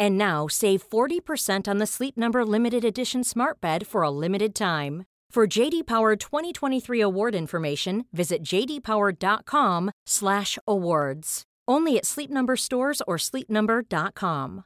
And now save 40% on the Sleep Number limited edition Smart Bed for a limited time. For JD Power 2023 award information, visit jdpower.com/awards. Only at Sleep Number stores or sleepnumber.com.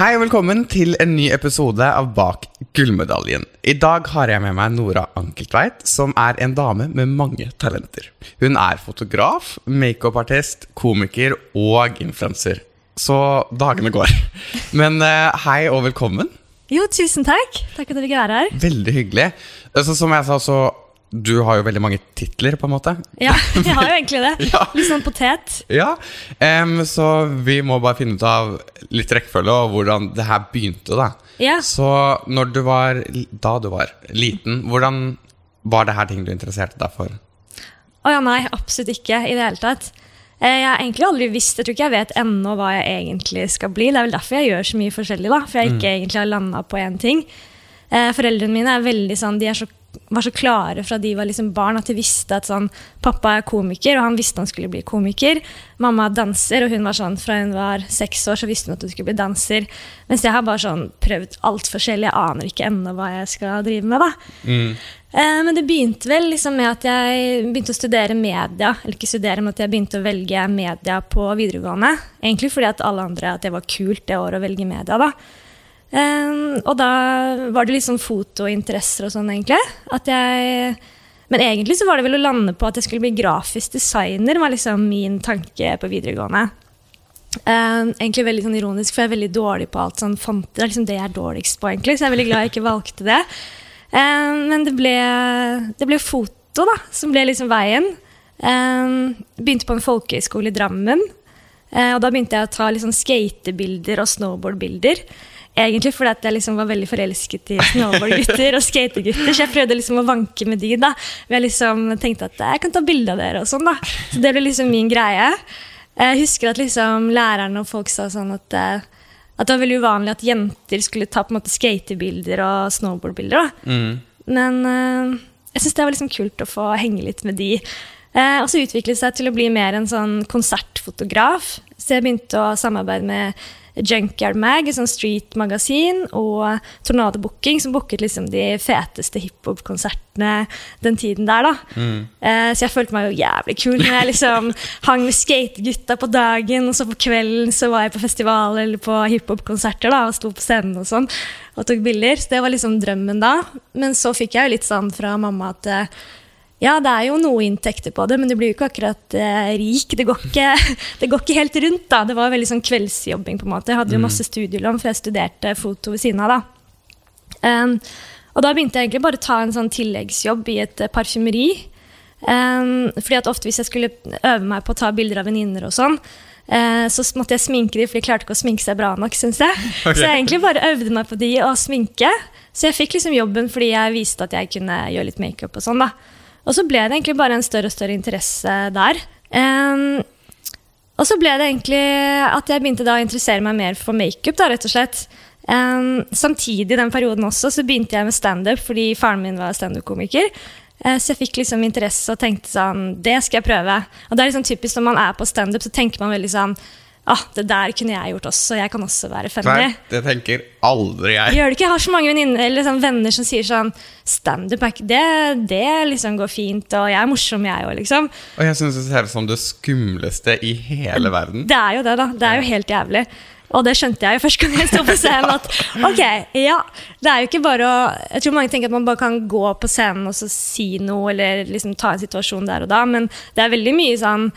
Og velkommen til en ny episode av Bak gullmedaljen. I dag har jeg med meg Nora Ankeltveit, som er en dame med mange talenter. Hun er fotograf, makeupartist, komiker og influenser. Så dagene går. Men eh, hei og velkommen. Jo, tusen takk. Takk at dere fikk være her. Veldig hyggelig. Så som jeg sa, så du har jo veldig mange titler, på en måte. Ja, jeg har jo egentlig det. Ja. Litt sånn potet. Ja, um, Så vi må bare finne ut av litt rekkefølge og hvordan det her begynte. da Ja. Så når du var, da du var liten, hvordan var det her ting du interesserte deg for? Å ja, nei, absolutt ikke i det hele tatt. Eh, Jeg har egentlig aldri visst, jeg tror ikke jeg vet ennå hva jeg egentlig skal bli. Det er vel derfor jeg gjør så mye forskjellig, da. For jeg ikke egentlig har landa på én ting. Eh, Foreldrene mine er veldig sånn, de er så, var så klare fra de var liksom barn at de visste at sånn, pappa er komiker, og han visste han skulle bli komiker. Mamma danser, og hun var sånn, fra hun var seks år så visste hun at hun skulle bli danser. Mens jeg har bare sånn prøvd alt forskjellig. Jeg aner ikke ennå hva jeg skal drive med. da. Eh, Men det begynte vel liksom med at jeg begynte å studere media. Eller ikke studere, men at jeg begynte å velge media på videregående. Egentlig fordi at alle andre at det var kult det året å velge media. da. Eh, og da var det litt sånn fotointeresser og sånn, egentlig. At jeg Men egentlig så var det vel å lande på at jeg skulle bli grafisk designer, var liksom min tanke på videregående. Um, egentlig veldig sånn ironisk, for jeg er veldig dårlig på alt sånn fonter. Det er liksom det jeg er dårligst på, egentlig, så jeg er veldig glad jeg ikke valgte det. Um, men det ble, det ble foto, da, som ble liksom veien. Um, begynte på en folkehøyskole i Drammen. Uh, og da begynte jeg å ta liksom skatebilder og snowboardbilder. Egentlig fordi at jeg liksom var veldig forelsket i snowboardgutter og skategutter. Så jeg prøvde liksom å vanke med de. da. Jeg liksom tenkte at jeg kan ta bilde av dere. og sånn da. Så det ble liksom min greie. Jeg husker at liksom lærerne og folk sa sånn at, eh, at det var veldig uvanlig at jenter skulle ta på en måte skatebilder og snowboardbilder. da. Men eh, jeg syns det var liksom kult å få henge litt med de. Eh, og så utviklet det seg til å bli mer en sånn konsertfotograf. Så jeg begynte å samarbeide med Junkyard Mag, et sånt street-magasin, og Tornado Booking, som booket liksom de feteste hiphop-konsertene den tiden der. da. Eh, så jeg følte meg jo jævlig kul når jeg liksom hang med skategutta på dagen, og så på kvelden så var jeg på festival eller på hiphop-konserter da, og sto på scenen og sånn, og tok bilder. Så det var liksom drømmen da. Men så fikk jeg jo litt sånn fra mamma at eh, ja, det er jo noe inntekter på det, men du blir jo ikke akkurat eh, rik. Det går ikke, det går ikke helt rundt. da. Det var veldig sånn kveldsjobbing. på en måte. Jeg hadde jo masse studielån, for jeg studerte foto ved siden av. da. Um, og da begynte jeg egentlig bare å ta en sånn tilleggsjobb i et uh, parfymeri. Um, fordi at ofte hvis jeg skulle øve meg på å ta bilder av venninner og sånn, eh, så måtte jeg sminke dem, for de klarte ikke å sminke seg bra nok, syns jeg. Så jeg egentlig bare øvde meg på de å sminke. Så jeg fikk liksom jobben fordi jeg viste at jeg kunne gjøre litt makeup og sånn, da. Og så ble det egentlig bare en større og større interesse der. Um, Og så ble det egentlig at jeg begynte da å interessere meg mer for makeup, da, rett og slett. Um, samtidig den perioden også så begynte jeg med standup fordi faren min var standup-komiker. Uh, så jeg fikk liksom interesse og tenkte sånn Det skal jeg prøve. Og det er liksom typisk når man er på standup, så tenker man veldig sånn ah, det der kunne jeg gjort også. Jeg kan også være funny. Nei, det tenker aldri jeg. Gjør det ikke? Jeg har så mange venninner eller sånn venner som sier sånn Standup, det, det liksom går fint, og jeg er morsom, jeg òg, liksom. Og jeg syns det ser ut som det skumleste i hele verden. Det er jo det, da. Det er jo helt jævlig. Og det skjønte jeg jo først gang jeg sto på scenen. At ok, ja, det er jo ikke bare å Jeg tror mange tenker at man bare kan gå på scenen og så si noe, eller liksom ta en situasjon der og da, men det er veldig mye sånn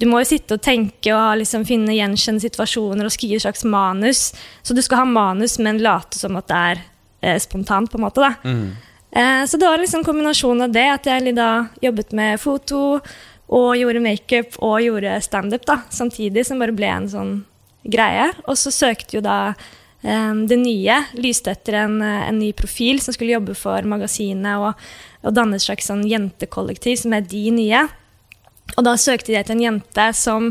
du må jo sitte og tenke og liksom finne gjenkjenne situasjoner og skrive et slags manus. Så du skal ha manus, men late som at det er eh, spontant, på en måte. Mm. Eh, så det var liksom kombinasjonen av det, at jeg da jobbet med foto og gjorde makeup og gjorde standup samtidig, som bare ble en sånn greie. Og så søkte jo da eh, det nye, lyste etter en, en, ny profil som skulle jobbe for magasinet og, og danne et slags sånn jentekollektiv som er De Nye. Og da søkte de etter en jente som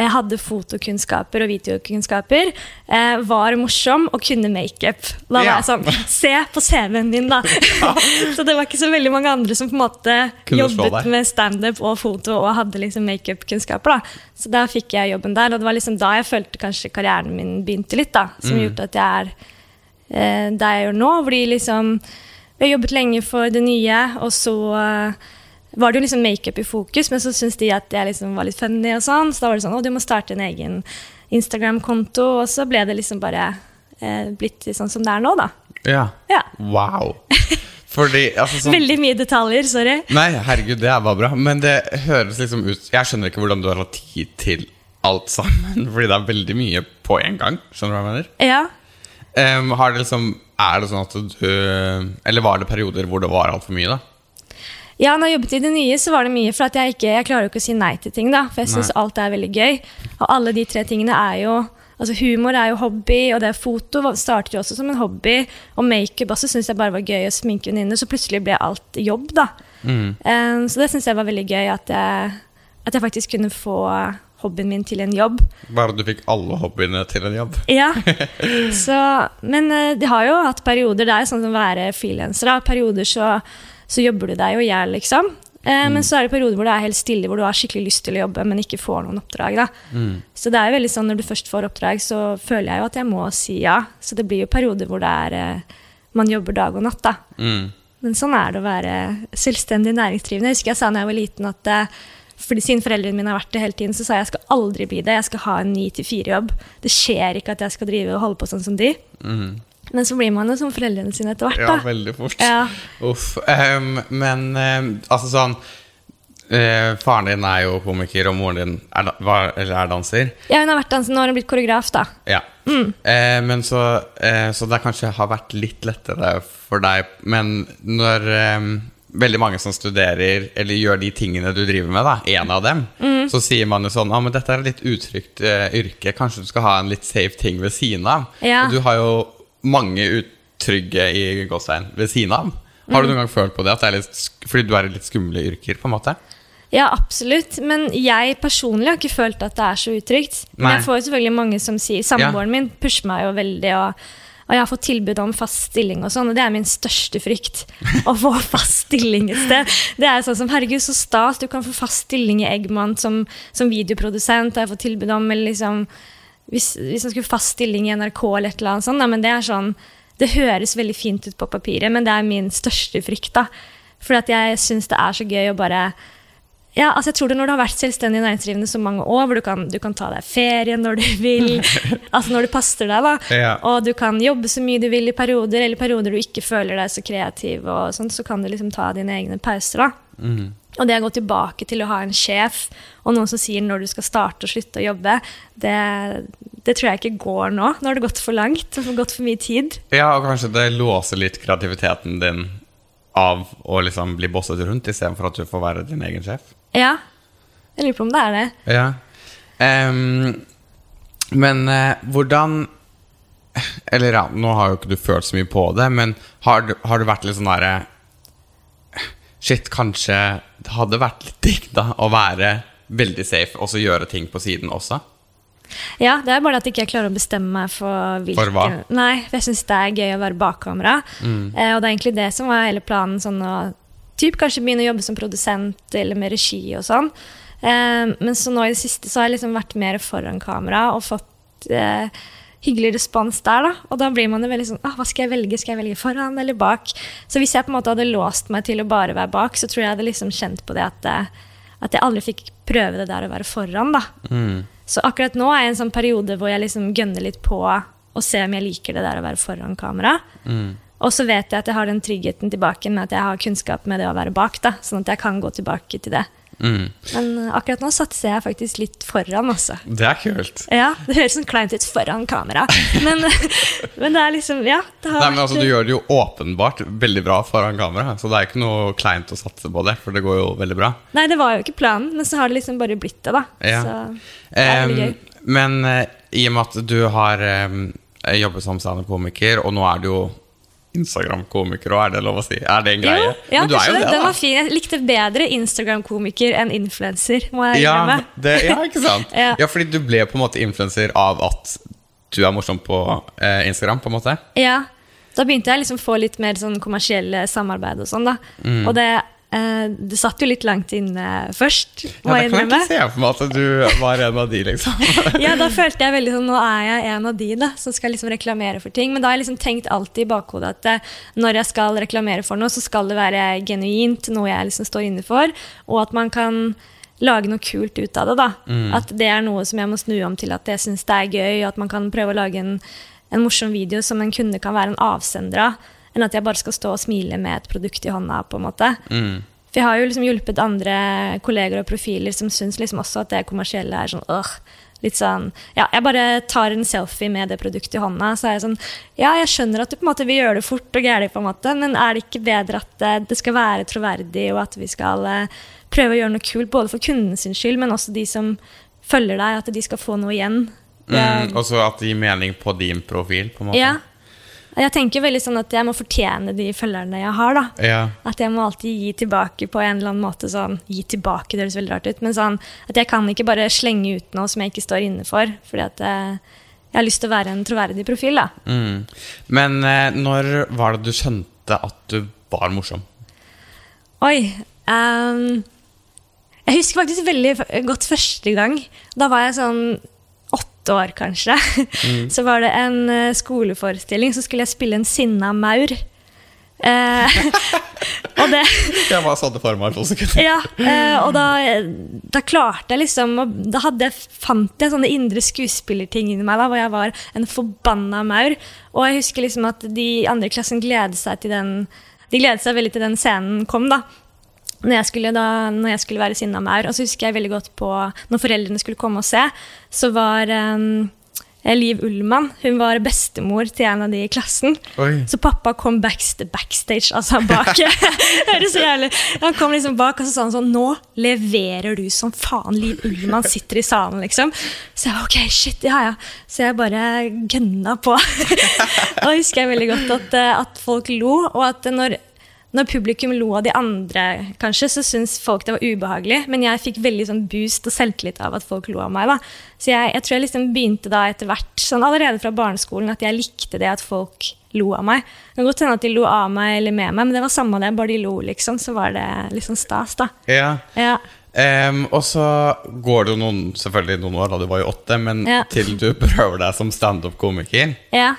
eh, hadde fotokunnskaper og videokunnskaper, eh, var morsom og kunne makeup. Da var ja. jeg sånn Se på CV-en min, da! så det var ikke så veldig mange andre som på en måte kunne jobbet med standup og foto og hadde liksom makeupkunnskaper. Så da fikk jeg jobben der, og det var liksom da jeg følte kanskje karrieren min begynte litt. da, Som mm. gjorde at jeg er eh, der jeg gjør nå. Fordi liksom Jeg har jobbet lenge for det nye, og så eh, var det jo liksom makeup i fokus, men så syntes de at jeg liksom var litt funny, og sånn, så da var det sånn å, du må starte en egen Instagram-konto, og så ble det liksom bare eh, blitt sånn som det er nå, da. Ja. ja. Wow. Fordi, altså, sånn, Veldig mye detaljer, sorry. Nei, herregud, det bare bra. Men det høres liksom ut Jeg skjønner ikke hvordan du har hatt tid til alt sammen, fordi det er veldig mye på en gang. Skjønner du hva jeg mener? Ja. Um, har det liksom Er det sånn at du Eller var det perioder hvor det var altfor mye, da? Ja, når jeg jobbet i det nye, så var det mye. For jeg, ikke, jeg, klarer jo ikke å si nei til ting, da. For jeg syns alt er veldig gøy. Og alle de tre tingene er jo Altså Humor er jo hobby, og det er foto startet jo også som en hobby. Og makeup også syns jeg bare var gøy å sminke venninner, så plutselig ble alt jobb, da. Mm. Um, så det syns jeg var veldig gøy, at jeg, at jeg, faktisk kunne få hobbyen min til en jobb. Bare du fikk alle hobbyene til en jobb? ja. Så, men uh, de har jo hatt perioder. Er jo sånn som å være frilanser. Perioder så så jobber du deg jo i hjel, liksom. Eh, mm. Men så er det perioder hvor det er helt stille, hvor du har skikkelig lyst til å jobbe, men ikke får noen oppdrag. Mm. Så det er jo veldig sånn når du først får oppdrag, så føler jeg jo at jeg må si ja. Så det blir jo perioder hvor det er eh, man jobber dag og natt, da. Mm. Men sånn er det å være selvstendig næringsdrivende. Jeg husker jeg sa da jeg var liten at eh, fordi Siden foreldrene mine har vært det hele tiden, så sa jeg jeg skal aldri bli det. Jeg skal ha en ni til fire-jobb. Det skjer ikke at jeg skal drive og holde på sånn som de. Mm. Men så blir man jo som foreldrene sine etter hvert. Ja, veldig fort. Ja. Uff. Um, men um, altså sånn uh, Faren din er jo komiker, og moren din er, var, er danser. Ja, hun har vært danser, nå har hun blitt koreograf, da. Ja. Mm. Uh, men så, uh, så det kanskje har vært litt lettere for deg. Men når um, veldig mange som studerer eller gjør de tingene du driver med, da, en av dem, mm. så sier man jo sånn ah, men dette er et litt utrygt yrke, kanskje du skal ha en litt safe ting ved siden av. Ja. Og du har jo mange utrygge i gåstegn ved siden av. Har du mm. noen gang følt på det, at det er litt, fordi du er i litt skumle yrker? på en måte? Ja, absolutt. Men jeg personlig har ikke følt at det er så utrygt. Men jeg får jo selvfølgelig mange som sier Samboeren ja. min pusher meg jo veldig. Og, og, jeg har fått tilbud om fast stilling, og sånn, og det er min største frykt. å få fast stilling et sted. Det er sånn som Herregud, så stas. Du kan få fast stilling i Eggman som, som videoprodusent. har jeg fått tilbud om, eller liksom hvis, hvis han skulle fast stilling i NRK eller et eller annet sånt, da, men det er sånn Det høres veldig fint ut på papiret, men det er min største frykt. da. For at jeg syns det er så gøy å bare ja, altså jeg tror det Når du har vært selvstendig næringsdrivende så mange år, hvor du kan, du kan ta deg ferie når du vil, altså når det passer deg, da, ja. og du kan jobbe så mye du vil i perioder, eller perioder du ikke føler deg så kreativ, og sånt, så kan du liksom ta dine egne pauser. da. Mm. Og det å gå tilbake til å ha en sjef og noen som sier når du skal starte og slutte å jobbe, det, det tror jeg ikke går nå. Nå har det gått for langt og gått for mye tid. Ja, og kanskje det låser litt kreativiteten din av å liksom bli bosset rundt, istedenfor at du får være din egen sjef. Ja. Jeg lurer på om det er det. Ja. Um, men uh, hvordan Eller ja, nå har jo ikke du følt så mye på det, men har, har du vært litt sånn derre Shit, kanskje det hadde vært litt digg da å være veldig safe og så gjøre ting på siden også? Ja, det er bare at jeg ikke klarer å bestemme meg for hvilke For hva? Nei, for jeg syns det er gøy å være bak kamera. Mm. Eh, og det er egentlig det som var hele planen. Sånn å typ, kanskje begynne å jobbe som produsent eller med regi og sånn. Eh, men så nå i det siste så har jeg liksom vært mer foran kamera og fått eh, hyggelig respons der. da. Og da blir man jo veldig sånn ah, Hva skal jeg velge? Skal jeg velge foran eller bak? Så hvis jeg på en måte hadde låst meg til å bare være bak, så tror jeg jeg hadde liksom kjent på det at, eh, at jeg aldri fikk prøve det der å være foran. da. Mm. Så akkurat nå er jeg i en sånn periode hvor jeg liksom gønner litt på å se om jeg liker det der å være foran kamera. Mm. Og så vet jeg at jeg har den tryggheten tilbake med at jeg har kunnskap med det å være bak. da, Sånn at jeg kan gå tilbake til det. Mm. Men eh, akkurat nå satser jeg faktisk litt foran, altså. Det er kult. Ja, Det høres sånn kleint ut foran kamera, men, men det er liksom Ja. det har Nei, men altså, Du gjør det jo åpenbart veldig bra foran kamera, så det er ikke noe kleint å satse på det, for det går jo veldig bra. Nei, det var jo ikke planen, men så har det liksom bare blitt det, da. Ja. Så det er veldig gøy. men eh, i og med at du har um, jobbet som standup-komiker, og nå er du jo Instagram-komiker, er det lov å si? Er det en greie? Jo, ja, Men du er jo det. det, Den var fin. Jeg likte bedre Instagram-komiker enn influenser, må jeg Ja, det, ja, ikke sant? Ja. ja, fordi du ble på en måte influenser av at du er morsom på eh, Instagram, på en måte? Ja, da begynte jeg liksom å få litt mer sånn kommersielle samarbeid og sånn, da. Mm. Og det, det satt jo litt langt inne først, Ja, må det jeg kan jeg ikke se for meg at du var en av de, liksom. Ja, da følte jeg veldig sånn, nå er jeg en av de da, som skal liksom reklamere for ting. Men da har jeg liksom tenkt alltid i bakhodet at eh, når jeg skal reklamere for noe, så skal det være genuint, noe jeg liksom står inne for, og at man kan lage noe kult ut av det. da. At det er noe som jeg må snu om til at jeg syns det er gøy, og at man kan prøve å lage en, en morsom video som en kunde kan være en avsender av, enn at jeg bare skal stå og smile med et produkt i hånda. på en måte. Mm. For jeg har jo liksom hjulpet andre kolleger og profiler som syns liksom også at det kommersielle er sånn øh, litt sånn Ja, jeg bare tar en selfie med det produktet i hånda, så er jeg sånn Ja, jeg skjønner at du på en måte vil gjøre det fort og gærent, på en måte, men er det ikke bedre at eh, det skal være troverdig, og at vi skal eh, prøve å gjøre noe kult, både for kunden sin skyld, men også de som følger deg, at de skal få noe igjen? Mm, og så at det gir mening på din profil, på en måte. Ja. Jeg tenker veldig sånn at jeg må fortjene de følgerne jeg har, da. Ja. At jeg må alltid gi tilbake på en eller annen måte. sånn, Gi tilbake, det høres veldig rart ut, men sånn at jeg kan ikke bare slenge ut noe som jeg ikke står inne for. Fordi at eh, jeg har lyst til å være en troverdig profil. da. Mm. Men eh, når var det du skjønte at du var morsom? Oi. um, jeg husker faktisk veldig godt første gang. Da var jeg sånn åtte år, kanskje. Så var det en eh, skoleforestilling, så skulle jeg spille en sinna maur. Eh, og det Jeg bare satte for meg to sekunder. Ja, eh, og da, da klarte jeg liksom og Da jeg- fant jeg sånne indre skuespillerting inni meg, da, hvor jeg var en forbanna maur. Og jeg husker liksom at de andre i klassen gledet seg til den De gledet seg veldig til den scenen kom, da. Når jeg skulle, da, når jeg skulle være sinna maur. Og så husker jeg veldig godt på når foreldrene skulle komme og se, så var um, Liv Ullmann hun var bestemor til en av de i klassen. Oi. Så pappa kom backst backstage, altså bak. Høres så jævlig Han kom liksom bak og så sa han sånn Nå leverer du som faen. Liv Ullmann sitter i salen, liksom. Så jeg ok, shit, ja ja. Så jeg bare gønna på. og husker jeg veldig godt at, eh, at folk lo, og at når når publikum lo av de andre, kanskje, så syntes folk det var ubehagelig. Men jeg fikk veldig sånn boost og selvtillit av at folk lo av meg. da. Så jeg, jeg tror jeg liksom begynte da etter hvert, sånn allerede fra barneskolen, at jeg likte det at folk lo av meg. Det kan godt hende at de lo av meg eller med meg, men det var samme det, bare de lo, liksom. Så var det liksom stas, da. Ja. Ja. Um, og så går det jo noen, selvfølgelig noen år, da du var jo åtte, men Ja. til du prøver deg som standup-komiker. ja.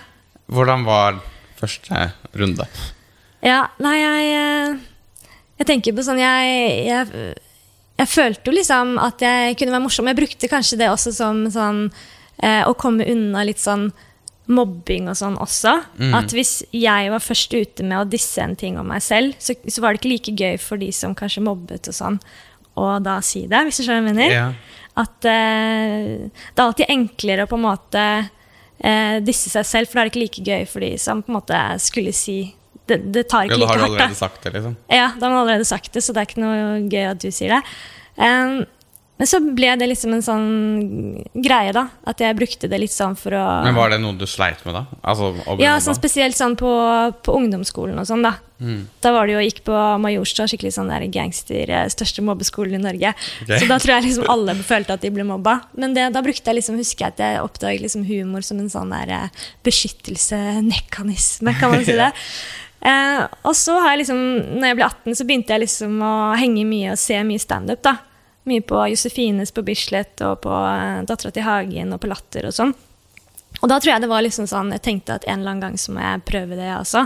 Hvordan var første runde? Ja, nei, jeg eh, Jeg tenker på sånn Jeg, jeg, jeg følte jo liksom at jeg kunne være morsom. Jeg brukte kanskje det også som sånn eh, Å komme unna litt sånn mobbing og sånn også. At hvis jeg var først ute med å disse en ting om meg selv, så, så var det ikke like gøy for de som kanskje mobbet og sånn, å da si det, hvis du skjønner hva jeg mener. Ja. At eh, det er alltid enklere å på en måte eh, disse seg selv, for da er det ikke like gøy for de som på en måte skulle si Det, det tar Ja, ikke da har like du hardt, da. allerede sagt det, liksom. Ja, da har man allerede sagt det, så det er ikke noe gøy at du sier det. Um, Men så ble det liksom en sånn greie, da. At jeg brukte det litt sånn for å Men var det noe du sleit med, da? Altså, Ja, sånn spesielt sånn på, på ungdomsskolen og sånn, da. Mm. Da var det jo, gikk på Majorstua, skikkelig sånn der gangster, eh, største mobbeskolen i Norge. Okay. Så da tror jeg liksom alle følte at de ble mobba. Men det, da brukte jeg liksom, husker jeg at jeg oppdaget liksom humor som en sånn der eh, beskyttelsesmekanisme, kan man si det. Eh, og så har jeg liksom, når jeg ble 18, så begynte jeg liksom å henge mye og se mye standup. Mye på Josefines på Bislett og på eh, Dattera til Hagen og på Latter og sånn. Og da tror jeg det var liksom sånn, jeg tenkte at en eller annen gang så må jeg prøve det, jeg også.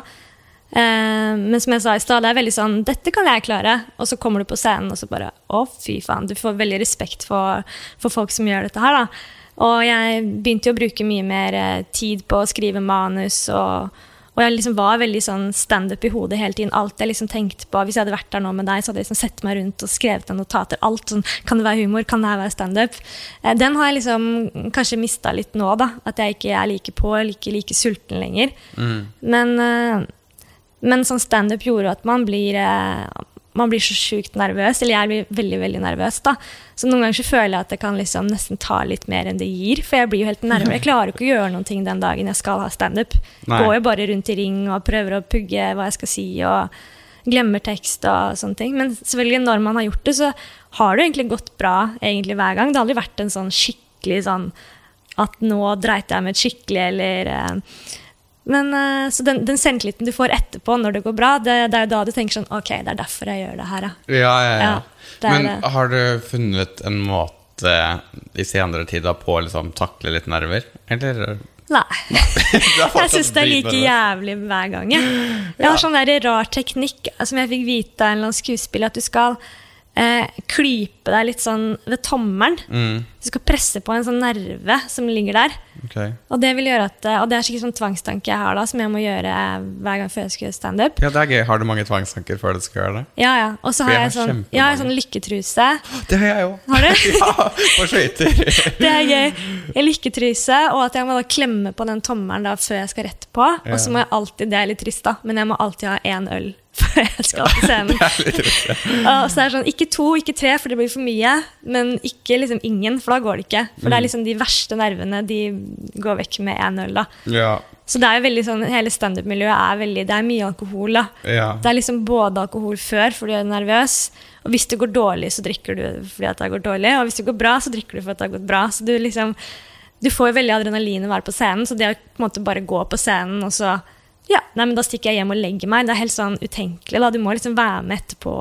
Eh, men som jeg sa i stad, det er veldig sånn Dette kan jeg klare. Og så kommer du på scenen, og så bare Å, fy faen. Du får veldig respekt for, for folk som gjør dette her, da. Og jeg begynte jo å bruke mye mer eh, tid på å skrive manus, og, og jeg liksom var veldig sånn standup i hodet hele tiden. Alt jeg liksom tenkte på, Hvis jeg hadde vært der nå med deg, så hadde jeg liksom sett meg rundt og skrevet ned notater. Alt sånn, Kan det være humor? Kan det her være standup? Eh, den har jeg liksom kanskje mista litt nå, da. At jeg ikke er like på, ikke like sulten lenger. Men, eh, men sånn standup gjorde at man blir eh, man blir så sjukt nervøs, eller jeg blir veldig veldig nervøs. da. Så noen ganger så føler jeg at det kan liksom nesten ta litt mer enn det gir. For jeg blir jo helt nervøs. Jeg klarer jo ikke å gjøre noen ting den dagen jeg skal ha standup. Går jo bare rundt i ring og prøver å pugge hva jeg skal si, og glemmer tekst og sånne ting. Men selvfølgelig når man har gjort det, så har det egentlig gått bra egentlig hver gang. Det har aldri vært en sånn skikkelig sånn at nå dreit jeg meg ut skikkelig, eller eh, men uh, Så den, den selvtilliten du får etterpå når det går bra, det, det er jo da du tenker sånn Ok, det er derfor jeg gjør det her, ja. Ja, ja, ja. Ja, Men det. har du funnet en måte i senere tid på å liksom takle litt nerver? Eller Nei. Jeg syns det er like jævlig hver gang. Jeg, jeg har sånn der rar teknikk eh, som jeg fikk vite av en eller annen skuespiller, at du skal eh, klype deg litt sånn ved tommelen. Mm, Du skal presse på en sånn nerve som ligger der. Okay. Og det vil gjøre at, eh, og det er sikkert sånn tvangstanke jeg har da, som jeg må gjøre hver gang før jeg skal gjøre standup. Ja, det er gøy. Har du mange tvangstanker før du skal gjøre det? Ja, ja. Og så har jeg jeg sånn, ja, sånn lykketruse. Det har jeg òg. Har du? ja, på skøyter. Det er gøy. Jeg lykketruse, og at jeg må da klemme på den tommelen da før jeg skal rett på. Ja. Og så må jeg alltid, det er litt trist da, men jeg må alltid ha én øl før jeg skal på scenen. Og så er det sånn, Ikke to, ikke tre, for det blir for mye. Men ikke liksom ingen, for da går det ikke. For Mm. det er liksom de verste nervene de går vekk med én øl. da. Ja, Så det er jo veldig sånn, hele standup-miljøet er veldig, det er mye alkohol. da. ja. Det er liksom både alkohol før fordi du er nervøs, og hvis det går dårlig, så drikker du fordi at det har gått dårlig, og hvis det går bra, så drikker du fordi det har gått bra. Så du liksom, du får jo veldig adrenalin å være på scenen, så det å på en måte bare gå på scenen, og så ja, nei, men da stikker jeg hjem og legger meg. Det er helt sånn utenkelig. da, Du må liksom være med etterpå.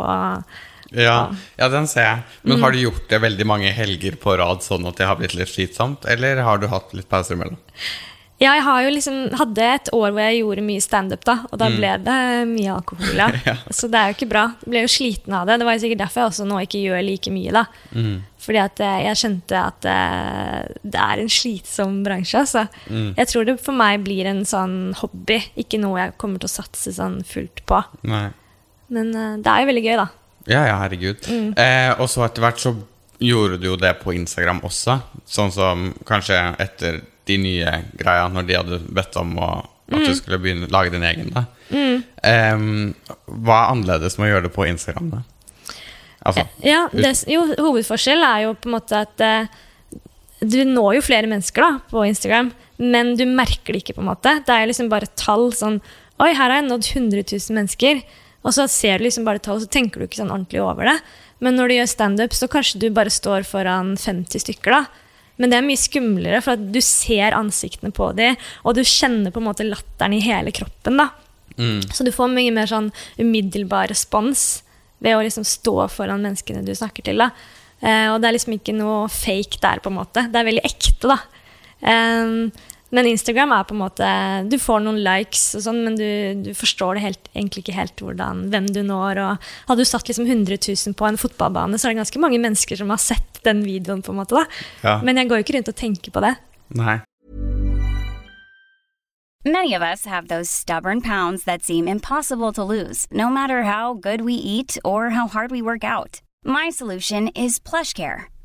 Ja, ja, den ser jeg. Men Mm. har du gjort det veldig mange helger på rad sånn at det har blitt litt slitsomt? Eller har du hatt litt pauser imellom? Ja, jeg har jo liksom, hadde et år hvor jeg gjorde mye standup, da, og da ble det mye alkohol. Ja. Så det er jo ikke bra. Jeg ble jo sliten av det. Det var jo sikkert derfor jeg også nå ikke gjør like mye. da. Fordi at eh, jeg skjønte at eh, det er en slitsom bransje. altså. Jeg tror det for meg blir en sånn hobby, ikke noe jeg kommer til å satse sånn fullt på. Nei. Men eh, det er jo veldig gøy, da. Ja, ja, herregud. Mm. Eh, og så etter hvert så gjorde du jo det på Instagram også. Sånn som kanskje etter de nye greia, når de hadde bedt om å, at Mm. du skulle begynne lage din egen. da. Em, hva er annerledes med å gjøre det på Instagram? da? Altså, Ja, det, jo, Hovedforskjell er jo på en måte at uh, du når jo flere mennesker da, på Instagram, men du merker det ikke. på en måte. Det er liksom bare tall. sånn, Oi, her har jeg nådd 100 000 mennesker. Og så ser du liksom bare tall, så tenker du ikke sånn ordentlig over det. Men når du gjør standup, så kanskje du bare står foran 50 stykker. da. Men det er mye skumlere, for at du ser ansiktene på dem, og du kjenner på en måte latteren i hele kroppen. da. Så du får mye mer sånn umiddelbar respons ved å liksom stå foran menneskene du snakker til. da. Eh, og det er liksom ikke noe fake der, på en måte. Det er veldig ekte, da. Em, men Instagram er på en måte Du får noen likes, og sånn, men du, du forstår det helt, egentlig ikke helt hvordan, hvem du når. og Hadde du satt liksom 100 000 på en fotballbane, så er det ganske mange mennesker som har sett den videoen. på en måte da. Ja. Men jeg går jo ikke rundt og tenker på det. nei. Many of us have those stubborn pounds that seem impossible to lose, no matter how good we eat or how hard we work out. My solution is PlushCare.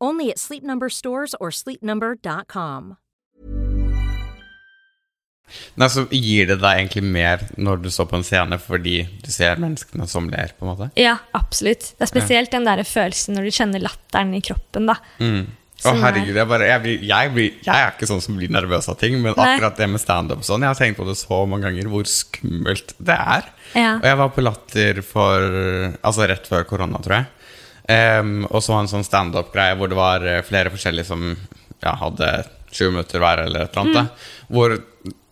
Only at Sleep Number stores or sleepnumber.com. Nei, så Gir det deg egentlig mer når du står på en scene fordi du ser menneskene som ler? på en måte? Ja, absolutt. Det er spesielt den der følelsen når du kjenner latteren i kroppen. da. Mm. Å er- herregud, jeg, bare, jeg, blir, jeg, blir, jeg er ikke sånn som blir nervøs av ting, men Nei. akkurat det med standup sånn, jeg har tenkt på det så mange ganger hvor skummelt det er. Ja. Og jeg var på Latter for Altså rett før korona, tror jeg. Em, og så en sånn standup-greie hvor det var eh, flere forskjellige som ja, hadde 20 minutter hver, eller et eller annet. Mm. Hvor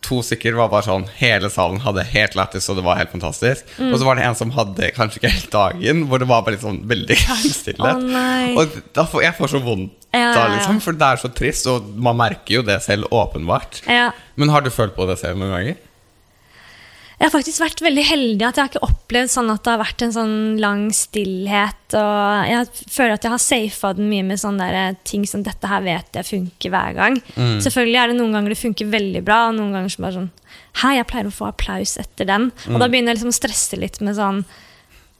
to stykker var bare sånn Hele salen hadde helt lættis, og det var helt fantastisk. Mm. Og så var det en som hadde kanskje ikke helt dagen, hvor det var bare litt sånn veldig stillhet. Oh. Og da får, jeg får så vondt Ja, ja, da, liksom, for det er så trist, og man merker jo det selv, åpenbart. Ja. Men har du følt på det selv noen ganger? Jeg har faktisk vært veldig heldig at jeg har ikke opplevd sånn at det har vært en sånn lang stillhet. Og jeg føler at jeg har safa den mye med sånne der ting som dette her vet jeg funker hver gang. Selvfølgelig er det noen ganger det funker veldig bra, og noen ganger som bare sånn Hei, jeg pleier å få applaus etter den. Og da begynner jeg liksom å stresse litt med sånn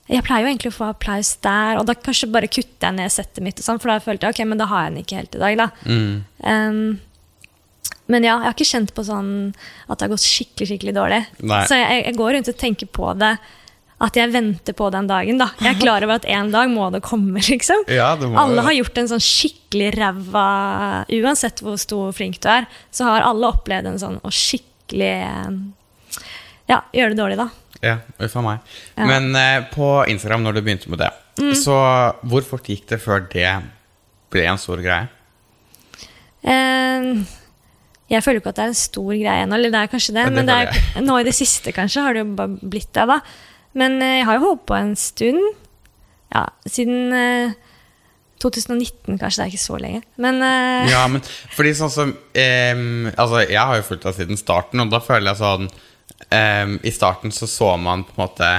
jeg pleier jo egentlig å få applaus der, og da kanskje bare kutter jeg ned settet mitt. sånn, For da følte jeg ok, men da har jeg den ikke helt i dag. da. Um, men ja, jeg har ikke kjent på sånn at det har gått skikkelig skikkelig dårlig. Nei. Så jeg, jeg går rundt og tenker på det, at jeg venter på den dagen. da. Jeg er klar over at en dag må det komme, liksom. Ja, det må alle har gjort en sånn skikkelig ræva Uansett hvor stor og flink du er, så har alle opplevd en sånn og skikkelig Ja, gjøre det dårlig, da. Ja, uff a meg. Ja. Mm. Men eh, på Instagram, når du begynte med det, så hvor fort gikk det før det ble en stor greie? Eh, jeg føler ikke at det er en stor greie ennå, eller det er kanskje det, Ja, det men det er, nå i det siste kanskje har det jo bare blitt det, da. Men eh, jeg har jo holdt på en stund. Ja, siden eh, 2019, kanskje. Det er ikke så lenge. Men eh, Ja, men fordi sånn som eh, Altså, jeg har jo fulgt deg siden starten, og da føler jeg sånn I starten så så man på en måte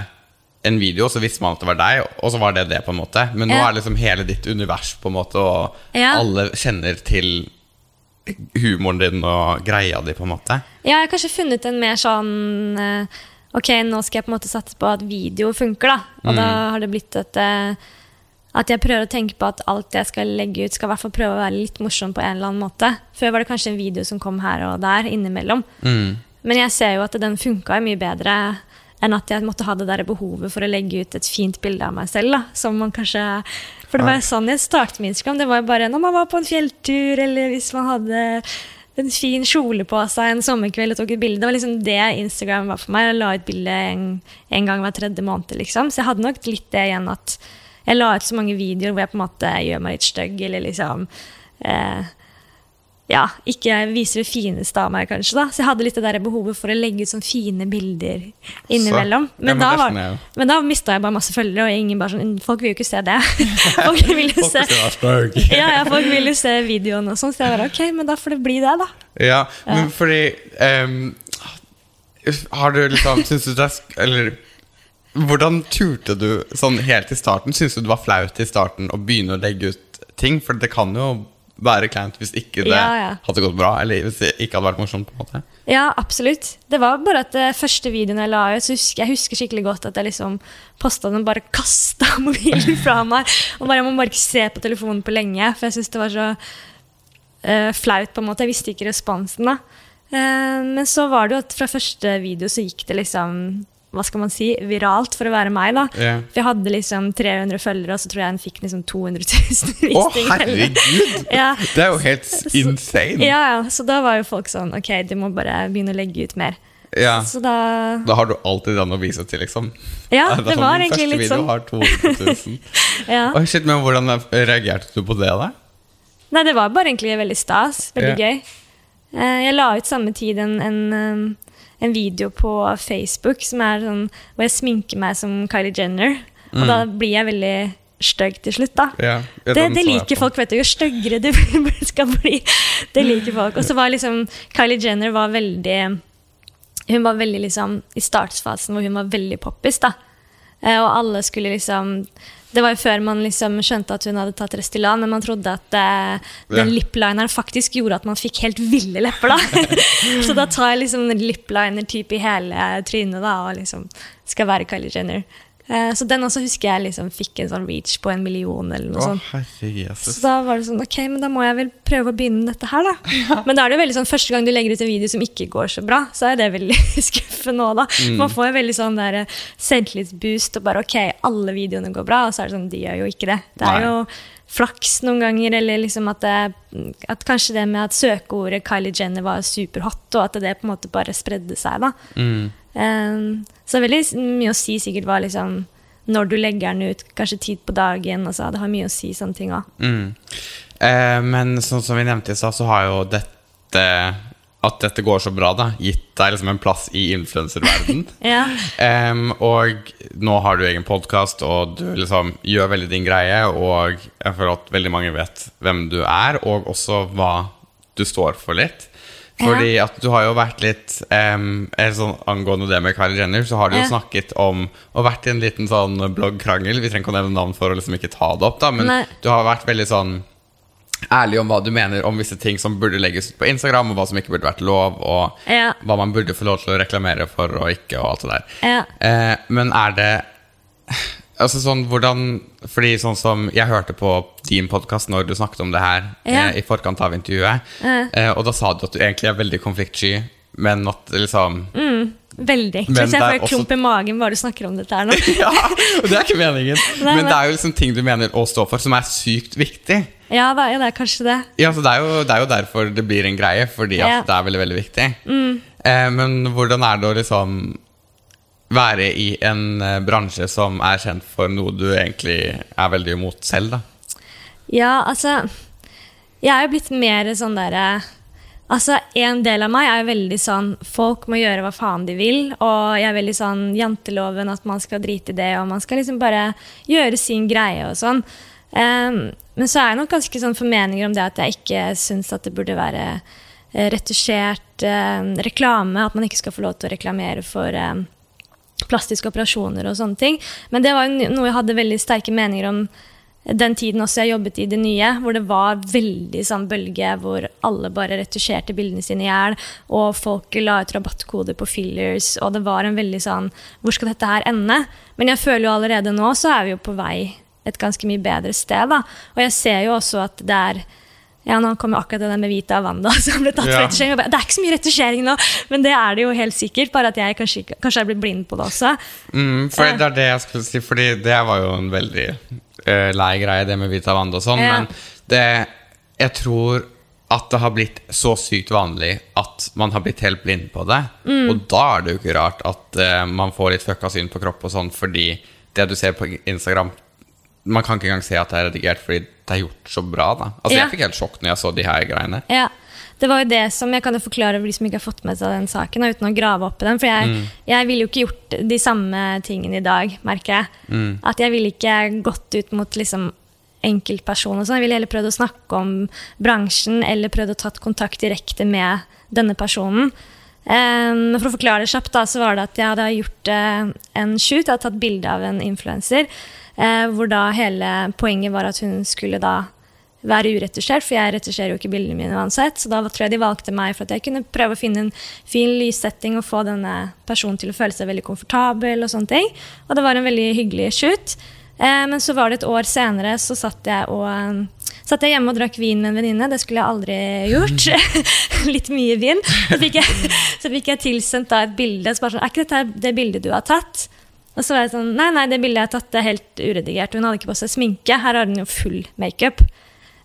en video, og så visste man at det var deg, og så var det det, på en måte. Men nå Ja. er liksom hele ditt univers, på en måte, og Ja. alle kjenner til humoren din og greia di, på en måte. Ja, jeg har kanskje funnet en mer sånn eh, Ok, nå skal jeg på en måte satse på at video funker, da. Og da har det blitt at eh, At jeg prøver å tenke på at alt jeg skal legge ut, skal i hvert fall prøve å være litt morsom på en eller annen måte. Før var det kanskje en video som kom her og der innimellom. Men jeg ser jo at den funka mye bedre enn at jeg måtte ha det der behovet for å legge ut et fint bilde av meg selv. da, som man kanskje... For det var jo sånn jeg startet med Instagram. Det var jo bare når man var på en fjelltur, eller hvis man hadde en fin kjole på seg en sommerkveld og tok et bilde. Det var liksom det Instagram var for meg. Jeg la ut bilde en, en gang hver tredje måned. liksom. Så jeg hadde nok litt det igjen at jeg la ut så mange videoer hvor jeg på en måte gjør meg litt stygg, eller liksom eh, ja, ikke viser det fineste av meg, kanskje. da. Så jeg hadde litt det der behovet for å legge ut sånne fine bilder innimellom. Men da, var, men da mista jeg bare masse følgere, og ingen bare sånn, folk vil jo ikke se det. folk vil jo se ja, ja, folk vil jo se videoen og sånn, så jeg bare ok, men da får det bli det, da. Ja, men fordi um, Har du liksom Syns du det er Eller hvordan turte du sånn helt i starten? Syns du det var flaut i starten å begynne å legge ut ting? For det kan jo være kleint hvis ikke det Ja, ja. hadde gått bra, eller hvis det ikke hadde vært morsomt. på en måte Ja, absolutt. Det var bare at det første videoen jeg la ut, så husker jeg husker skikkelig godt at jeg liksom posta den, bare kasta mobilen fra meg. Og bare, jeg må bare ikke se på telefonen på lenge, for jeg syns det var så uh, flaut. på en måte. Jeg visste ikke responsen. da. Uh, men så var det jo at fra første video så gikk det liksom hva skal man si, viralt for å være meg. da. Yeah. For jeg hadde liksom 300 følgere, og så tror jeg den fikk liksom 200 000 Å, herregud! Ja. Det er jo helt insane. Ja, ja, så da var jo folk sånn Ok, du må bare begynne å legge ut mer. Ja. Så da Da har du alltid den å vise til, liksom. Ja, det, det sånn, var egentlig første litt video sånn. har 200 000. Ja. Oi, shit, men hvordan reagerte du på det, da? Nei, det var bare egentlig veldig stas. Veldig yeah. gøy. Eh, jeg la ut samme tid en, en, eh, en video på Facebook som er sånn, hvor jeg sminker meg som Kylie Jenner. Og da blir jeg veldig stygg til slutt, da. Ja, ja, Det, det liker folk, vet du. Jo styggere du skal bli, det liker folk. Og så var liksom Kylie Jenner var veldig Hun var veldig liksom i startfasen hvor hun var veldig poppis, da. Eh, Og alle skulle liksom Det var jo før man liksom skjønte at hun hadde tatt Restylan, men man trodde at eh, den liplineren faktisk gjorde at man fikk helt ville lepper, da. så da tar jeg liksom lipliner-type i hele trynet, da, og liksom skal være Kylie Jenner. Eh, Så den også husker jeg liksom fikk en sånn reach på en million eller noe sånt. Å, Jesus. Så da var det sånn, ok, men da må jeg vel prøve å begynne med dette her, da. Men da er det jo veldig sånn, første gang du legger ut en video som ikke går så bra, så er det veldig skuffende òg, da. Man får jo veldig sånn der eh, selvtillitsboost og bare ok, alle videoene går bra, og så er det sånn, de gjør jo ikke det. Det er Nei. jo flaks noen ganger, eller liksom at, det, at kanskje det med at søkeordet Kylie Jenner var superhot, og at det på en måte bare spredde seg, da. Mm. Um, så veldig mye å si sikkert hva liksom når du legger den ut, kanskje tid på dagen. Altså, det har mye å si, sånne ting òg. Mm. Eh, men sånn som vi nevnte i stad, så har jo dette At dette går så bra, da, gitt deg liksom en plass i influenserverden. Ja. Em, og nå har du egen podkast, og du liksom gjør veldig din greie. Og jeg føler at veldig mange vet hvem du er, og også hva du står for litt. Fordi at du har jo vært litt um, sånn Angående det med Kylie Jenner, så har du jo snakket om Og vært i en liten sånn bloggkrangel. Vi trenger ikke å nevne navn for å liksom ikke ta det opp, da, men Nei. du har vært veldig sånn ærlig om hva du mener om visse ting som burde legges ut på Instagram, og hva som ikke burde vært lov, og Ja. hva man burde få lov til å reklamere for og ikke, og alt det der. Ja. Eh, men er det Altså sånn, hvordan Fordi sånn som Jeg hørte på din podkast når du snakket om det her Ja. eh, i forkant av intervjuet, eh, og da sa du at du egentlig er veldig konfliktsky, men at liksom liksom Veldig. Men jeg får også- klump i magen bare du snakker om dette her nå. Ja, og det er ikke meningen. Nei, men det er jo liksom ting du mener å stå for, som er sykt viktig. Ja, ja, det er kanskje det. Ja, så det er, jo, det er jo derfor det blir en greie, fordi at det er veldig, veldig viktig. Eh, men hvordan er det å liksom være i en eh, bransje som er kjent for noe du egentlig er veldig imot selv, da? Ja, altså Jeg er jo blitt mer sånn derre Altså, En del av meg er jo veldig sånn Folk må gjøre hva faen de vil. Og jeg er veldig sånn janteloven, at man skal drite i det, og man skal liksom bare gjøre sin greie og sånn. Um, men så er jeg nok ganske sånn formeninger om det at jeg ikke syns at det burde være eh, retusjert eh, reklame. At man ikke skal få lov til å reklamere for eh, plastiske operasjoner og sånne ting. Men det var noe jeg hadde veldig sterke meninger om den tiden også jeg jobbet i det nye, hvor det var veldig sånn bølge hvor alle bare retusjerte bildene sine i hjel, og folk la ut rabattkoder på fillers, og det var en veldig sånn Hvor skal dette her ende? Men jeg føler jo allerede nå så er vi jo på vei et ganske mye bedre sted, da. Og jeg ser jo også at det er ja, nå kom akkurat det der med Vita Wanda som ble tatt for Ja. retusjering. Det er ikke så mye retusjering nå, men det er det jo helt sikkert. Bare at jeg kanskje, kanskje er blitt blind på det også. Mm, for det er det jeg skulle si, fordi det var jo en veldig uh, lei greie, det med Vita Wanda og sånn, Ja. men det Jeg tror at det har blitt så sykt vanlig at man har blitt helt blind på det. Mm. Og da er det jo ikke rart at uh, man får litt fucka syn på kropp og sånn, fordi det du ser på Instagram Man kan ikke engang se at det er redigert fordi det er gjort så bra, da. Altså, Ja. jeg fikk helt sjokk når jeg så de her greiene. Ja, det var jo det som Jeg kan jo forklare for de som ikke har fått med seg den saken, uten å grave opp i den. For jeg, jeg ville jo ikke gjort de samme tingene i dag, merker jeg. At jeg ville ikke gått ut mot liksom enkeltpersoner. og sånn. Jeg ville heller prøvd å snakke om bransjen, eller prøvd å tatt kontakt direkte med denne personen. Um, for å forklare det kjapt, da, så var det at jeg hadde gjort uh, en shoot. Jeg hadde tatt bilde av en influenser, Uh, hvor da hele poenget var at hun skulle da være uretusjert, for jeg retusjerer jo ikke bildene mine uansett. Så da tror jeg de valgte meg for at jeg kunne prøve å finne en fin lyssetting og få denne personen til å føle seg veldig komfortabel. Og sånne ting. Og det var en veldig hyggelig shoot. Eh, men så var det et år senere, så satt jeg, og, eh, satt jeg hjemme og drakk vin med en venninne. Det skulle jeg aldri gjort. Litt mye vin. Så fikk jeg, så fikk jeg tilsendt et bilde. Så bare sånn, er ikke dette det bildet du har tatt? Og så var jeg sånn, nei, nei, det bildet jeg har tatt, det er helt uredigert. Hun hadde ikke på seg sminke. Her har hun jo full makeup.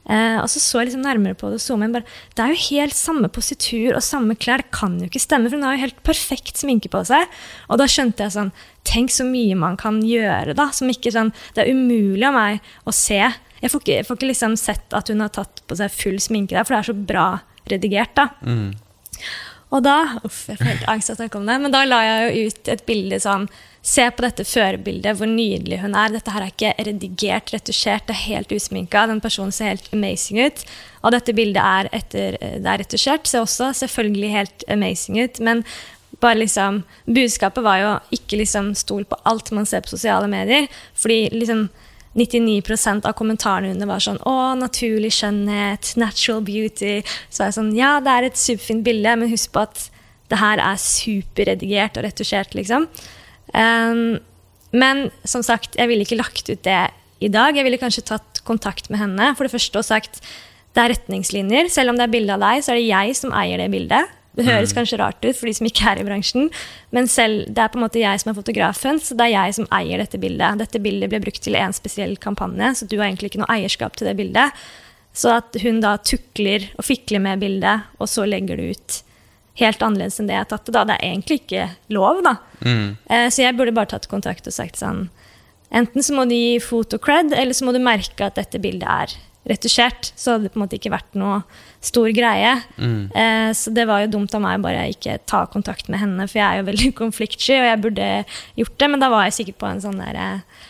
Eh, og så så jeg liksom nærmere på det og zooma inn. Det er jo helt samme positur og samme klær. Det kan jo ikke stemme, for hun har jo helt perfekt sminke på seg. Og da skjønte jeg sånn Tenk så mye man kan gjøre, da. Som ikke sånn Det er umulig av meg å se. Jeg får ikke, jeg får ikke liksom sett at hun har tatt på seg full sminke der, for det er så bra redigert, da. Og da Uff, jeg får helt tenke om det. Men da la jeg jo ut et bilde sånn Se på dette førerbildet, hvor nydelig hun er. Dette her er ikke redigert, retusjert, det er helt usminka. Den personen ser helt amazing ut. Og dette bildet er, etter, det er retusjert, ser også selvfølgelig helt amazing ut. Men bare liksom Budskapet var jo ikke liksom stol på alt man ser på sosiale medier. Fordi liksom 99% av kommentarene under var sånn Å, naturlig skjønnhet, natural beauty. Så var jeg sånn Ja, det er et superfint bilde, men husk på at det her er superredigert og retusjert, liksom. Um, men som sagt, jeg ville ikke lagt ut det i dag. Jeg ville kanskje tatt kontakt med henne for det første og sagt det er retningslinjer. Selv om det er bilde av deg, så er det jeg som eier det bildet. Det høres kanskje rart ut for de som ikke er i bransjen, men selv, det er på en måte jeg som er fotografen, så det er jeg som eier dette bildet. Dette bildet ble brukt til en spesiell kampanje, så du har egentlig ikke noe eierskap til det bildet. Så at hun da tukler og fikler med bildet, og så legger det ut helt annerledes enn det jeg tatt det, da. Det er egentlig ikke lov, da. Mm. så jeg burde bare tatt kontakt og sagt sånn Enten så må du gi fotocred, eller så må du merke at dette bildet er retusjert. Så hadde det på en måte ikke vært noe stor greie. Eh, så det var jo dumt av meg bare ikke ta kontakt med henne, for jeg er jo veldig konfliktsky, og jeg burde gjort det, men da var jeg sikkert på en sånn derre eh,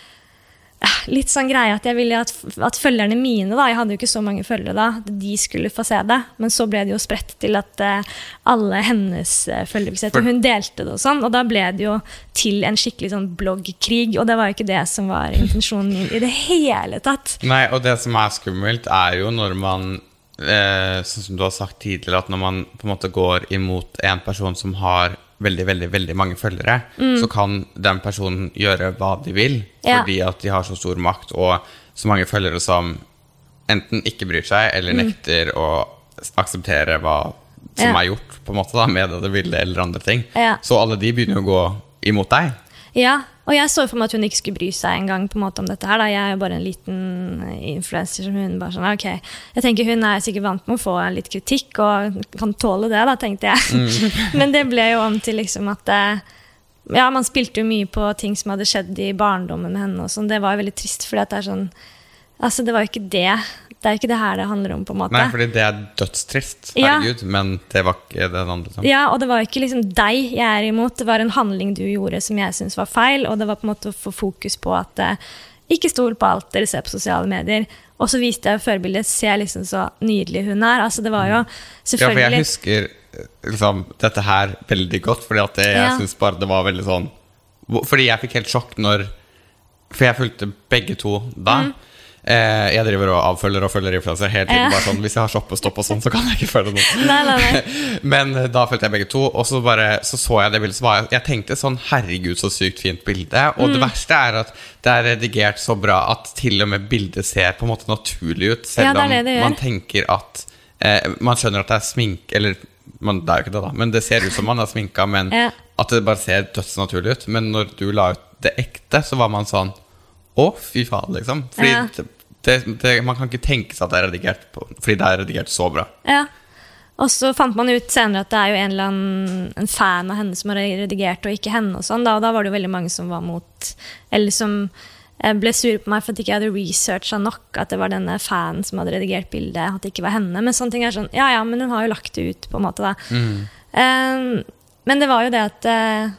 Litt sånn greie at jeg ville at, at følgerne mine, da, jeg hadde jo ikke så mange følgere da, de skulle få se det. Men så ble det jo spredt til at uh, alle hennes uh, følgere fikk det, og hun delte det og sånn. Og da ble det jo til en skikkelig sånn bloggkrig, og det var jo ikke det som var intensjonen min i det hele tatt. Nei, og det som er skummelt, er jo når man eh, Sånn som du har sagt tidligere, at når man på en måte går imot en person som har veldig, veldig veldig mange følgere, så kan den personen gjøre hva de vil, Ja. fordi at de har så stor makt og så mange følgere som enten ikke bryr seg, eller nekter å akseptere hva som Ja. er gjort på en måte da, med det bildet eller andre ting. Ja. Så alle de begynner å gå imot deg. Ja, og jeg så for meg at hun ikke skulle bry seg engang på en måte om dette her. Da. Jeg er jo bare en liten influenser som hun bare sånn, ok. Jeg tenker Hun er sikkert vant med å få litt kritikk og kan tåle det, da, tenkte jeg. Men det ble jo om til liksom at eh, Ja, man spilte jo mye på ting som hadde skjedd i barndommen med henne. og sånn. Det var jo veldig trist, for det er sånn Altså, det var jo ikke det. Det er jo ikke det her det handler om, på en måte. Nei, fordi det er dødstrist, Ja. herregud, men det var ikke den andre. Sånn. Ja, og det var ikke liksom deg jeg er imot, det var en handling du gjorde som jeg syns var feil, og det var på en måte å få fokus på at eh, ikke stol på alt dere ser på sosiale medier. Og så viste jeg førbildet, se liksom så nydelig hun er. Altså, det var jo selvfølgelig Ja, for jeg husker eh, liksom, dette her veldig godt, fordi at det, jeg Ja. synes bare det var veldig sånn Fordi jeg fikk helt sjokk når For jeg fulgte begge to da. Eh, jeg driver og avfølger og følger influensere hele tiden. Ja. Bare sånn, hvis jeg har shoppestopp og sånn, så kan jeg ikke følge noen. Nei, nei, nei. Men eh, da fulgte jeg begge to, og så bare så, så jeg det bildet. Så var jeg, jeg tenkte sånn Herregud, så sykt fint bilde. Og Mm. det verste er at det er redigert så bra at til og med bildet ser på en måte naturlig ut. Selv Ja, det om det det gjør. man tenker at eh, Man skjønner at det er smink Eller man, det er jo ikke det, da. Men det ser ut som man er sminka, men Ja. at det bare ser dødsnaturlig ut. Men når du la ut det ekte, så var man sånn Å, fy faen, liksom. Fordi Ja. Det, det, man kan ikke tenke seg at det er redigert på, fordi det er redigert så bra. Ja. Og så fant man ut senere at det er jo en eller annen en fan av henne som har redigert, og ikke henne. Og sånn, da, og da var det jo veldig mange som var mot Eller som eh, ble sure på meg for at ikke jeg hadde researcha nok at det var denne fanen som hadde redigert bildet, at det ikke var henne. Men sånne ting er sånn Ja ja, men hun har jo lagt det ut, på en måte, da. Eh, men det var jo det at eh,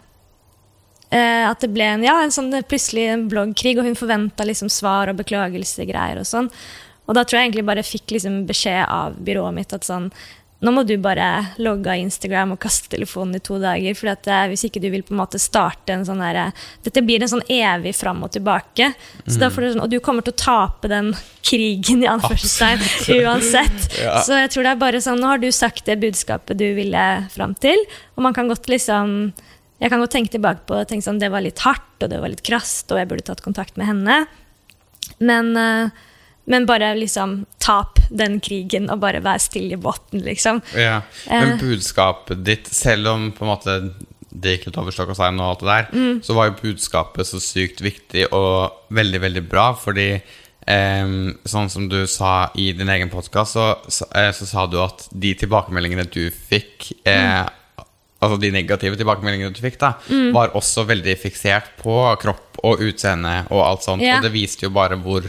eh, at det ble en, ja, en sånn plutselig en bloggkrig, og hun forventa liksom svar og beklagelsegreier og sånn. Og da tror jeg egentlig bare fikk liksom beskjed av byrået mitt at sånn Nå må du bare logge av Instagram og kaste telefonen i to dager. For at, eh, hvis ikke du vil på en måte starte en sånn derre Dette blir en sånn evig fram og tilbake. Får du sånn, og du kommer til å tape den krigen i anførselstegn uansett. Ja. Så jeg tror det er bare sånn Nå har du sagt det budskapet du ville fram til, og man kan godt liksom jeg kan godt tenke tilbake på tenke sånn, det var litt hardt og det var litt krast, og jeg burde tatt kontakt med henne. Men, eh, men bare liksom tap den krigen og bare vær stille i båten, liksom. Ja, Men Eh. budskapet ditt, selv om på en måte det gikk litt over stokk og stein, og alt det der, Mm. så var jo budskapet så sykt viktig og veldig, veldig bra. Fordi em, sånn som du sa i din egen podkast, så, så, eh, så sa du at de tilbakemeldingene du fikk eh, Mm. Altså de negative tilbakemeldingene du fikk, da var også veldig fiksert på kropp og utseende og alt sånt. Yeah. Og det viste jo bare hvor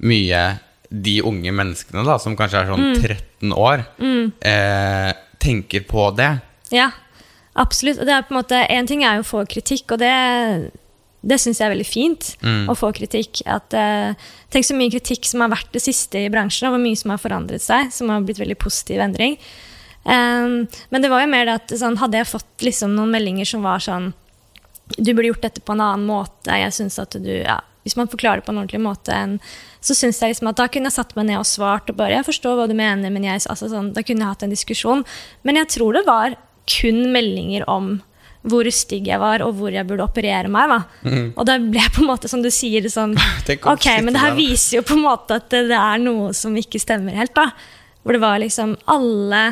mye de unge menneskene da, som kanskje er sånn Mm. 13 år, eh, tenker på det. Ja, absolutt. Og det er på en måte, en ting er jo å få kritikk, og det, det syns jeg er veldig fint. Å få kritikk. At, eh, tenk så mye kritikk som har vært det siste i bransjen, og hvor mye som har forandret seg. Som har blitt veldig positiv endring. Um, men det var jo mer det at sånn, hadde jeg fått liksom, noen meldinger som var sånn Du burde gjort dette på en annen måte. Jeg synes at du, ja, Hvis man forklarer det på en ordentlig måte, en, så syns jeg liksom at da kunne jeg satt meg ned og svart og bare Jeg forstår hva du mener, men jeg altså, sånn, Da kunne jeg hatt en diskusjon. Men jeg tror det var kun meldinger om hvor stygg jeg var, og hvor jeg burde operere meg. Mm. Og da ble jeg på en måte, som du sier, sånn Ok, men det her viser jo på en måte at det, det er noe som ikke stemmer helt. da. Hvor det var liksom alle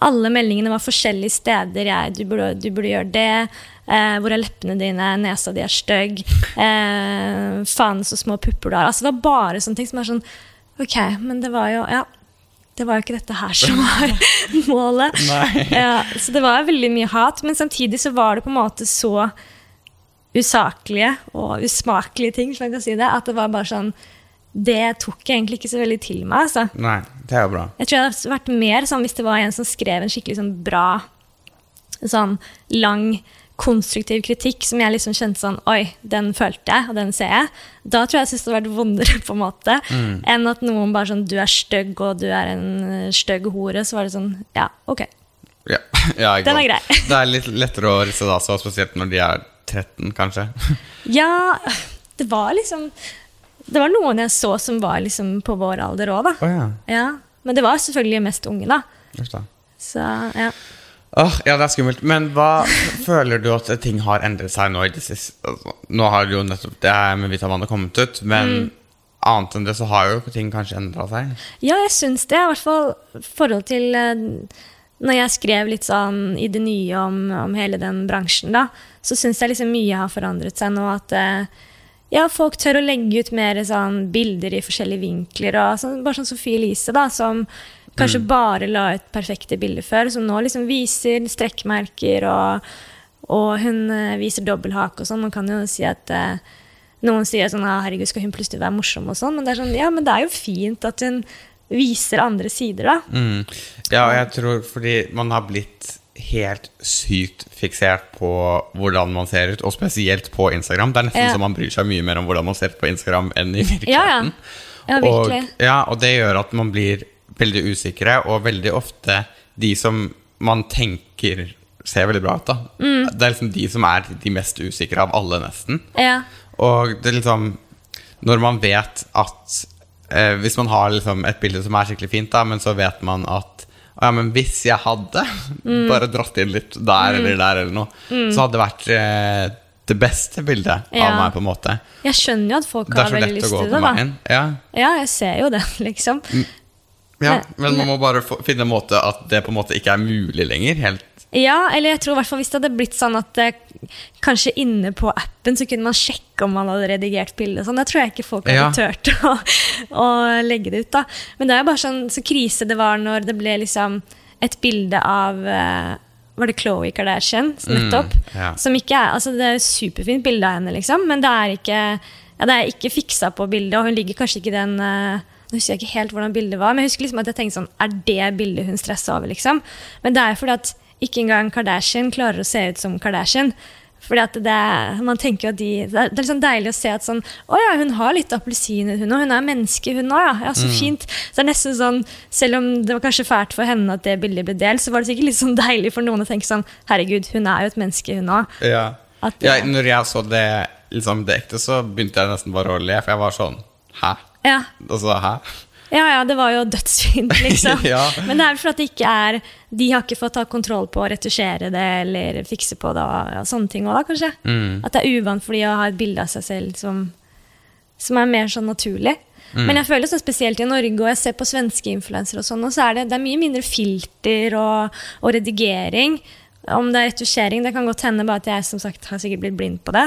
alle meldingene var forskjellige steder. Jeg, du, burde, du burde gjøre det. Eh, hvor er leppene dine? Nesa di er stygg. Eh, faen, så små pupper du har. Altså, det var bare sånne ting som er sånn Ok, men det var jo Ja. Det var jo ikke dette her som var målet. Ja, så det var veldig mye hat, men samtidig så var det på en måte så usaklige og usmakelige ting, som jeg kan si det, at det var bare sånn Det tok jeg egentlig ikke så veldig til meg. altså. Nei, det er jo bra. Jeg tror jeg hadde vært mer sånn hvis det var en som skrev en skikkelig sånn bra, sånn lang, konstruktiv kritikk som jeg liksom kjente sånn Oi, den følte jeg, og den ser jeg. Da tror jeg jeg syntes det hadde vært vondere, på en måte, enn at noen bare sånn Du er stygg, og du er en eh, stygg hore. Så var det sånn Ja, ok. Ja, ja, Den er grei. Det er litt lettere å risse da, så spesielt når de er 13, kanskje. Ja, det var liksom Det var noen jeg så som var liksom på vår alder òg, da. Oh, ja. Ja. Men det var selvfølgelig mest unge, da. Så ja. Oh, ja, det er skummelt. Men hva føler du at ting har endret seg nå i det siste? Altså, nå har jo nettopp det med Vita Vannet kommet ut, men Mm. annet enn det så har jo ting kanskje endra seg. Ja, jeg syns det. I hvert fall forhold til eh, Når jeg skrev litt sånn i det nye om, om hele den bransjen, da, så syns jeg liksom mye har forandret seg nå. At eh, ja, folk tør å legge ut mer sånn bilder i forskjellige vinkler. Og sånn, bare sånn Sofie Elise, da, som kanskje bare la ut perfekte bilder før, som nå liksom viser strekkmerker, og, og hun uh, viser dobbelthake og sånn. Man kan jo si at uh, noen sier sånn ah, 'herregud, skal hun plutselig være morsom?' og sånn, men det er sånn, ja, men det er jo fint at hun viser andre sider, da. Mm. Ja, jeg tror fordi man har blitt helt sykt fiksert på hvordan man ser ut, og spesielt på Instagram. Det er nesten Ja. så man bryr seg mye mer om hvordan man ser ut på Instagram enn i Ja, ja. virkeligheten. Ja, virkelig. Og, ja, og det gjør at man blir veldig usikre, og veldig ofte de som man tenker ser veldig bra ut, da. Mm. Det er liksom de som er de mest usikre av alle, nesten. Ja. Og det er liksom Når man vet at eh, Hvis man har liksom et bilde som er skikkelig fint, da, men så vet man at «Å ja, men hvis jeg hadde Mm. bare dratt inn litt der eller der, eller noe, så hadde det vært eh, det beste bildet av meg, på en måte. Jeg skjønner jo at folk har veldig lyst til det, da. Ja. Ja, jeg ser jo det, liksom. ja, Men- men man må bare finne en måte at det på en måte ikke er mulig lenger. Helt Ja, eller jeg tror hvert fall hvis det hadde blitt sånn at eh, kanskje inne på appen så kunne man sjekke om man hadde redigert bildet. Sånn. Da tror jeg ikke folk hadde Ja. turt å, å legge det ut. da. Men det er jo bare sånn så krise det var når det ble liksom et bilde av eh, Var det Chloé Kardashian nettopp? ja. Som ikke er, altså Det er et superfint bilde av henne, liksom, men det er ikke, ja, det er ikke fiksa på bildet. Og hun ligger kanskje ikke i den eh, Nå husker jeg ikke helt hvordan bildet var, men jeg husker liksom at jeg tenkte sånn Er det bildet hun stressa over, liksom? Men det er fordi at ikke engang Kardashian klarer å se ut som Kardashian. Fordi at det man tenker at de, Det er det er liksom deilig å se at sånn Å ja, hun har litt appelsiner, hun òg. Hun er menneske, hun òg. Ja. ja, så fint. Så det er nesten sånn Selv om det var kanskje fælt for henne at det bildet ble delt, så var det sikkert litt sånn deilig for noen å tenke sånn Herregud, hun er jo et menneske, hun òg. Ja. At- ja, når jeg så det, liksom, det ekte, så begynte jeg nesten bare å le, for jeg var sånn Hæ? Ja. Altså, hæ? Ja, ja, det var jo dødsfint, liksom. Ja. Men det er vel fordi ikke er De har ikke fått ta kontroll på å retusjere det eller fikse på det og og sånne ting òg, da, kanskje. Mm. At det er uvant for de å ha et bilde av seg selv som, som er mer sånn naturlig. Mm. Men jeg føler sånn spesielt i Norge, og jeg ser på svenske influensere og sånn, og så er det, det er mye mindre filter og, og redigering. Om det er retusjering, det kan godt hende bare at jeg som sagt har sikkert blitt blind på det.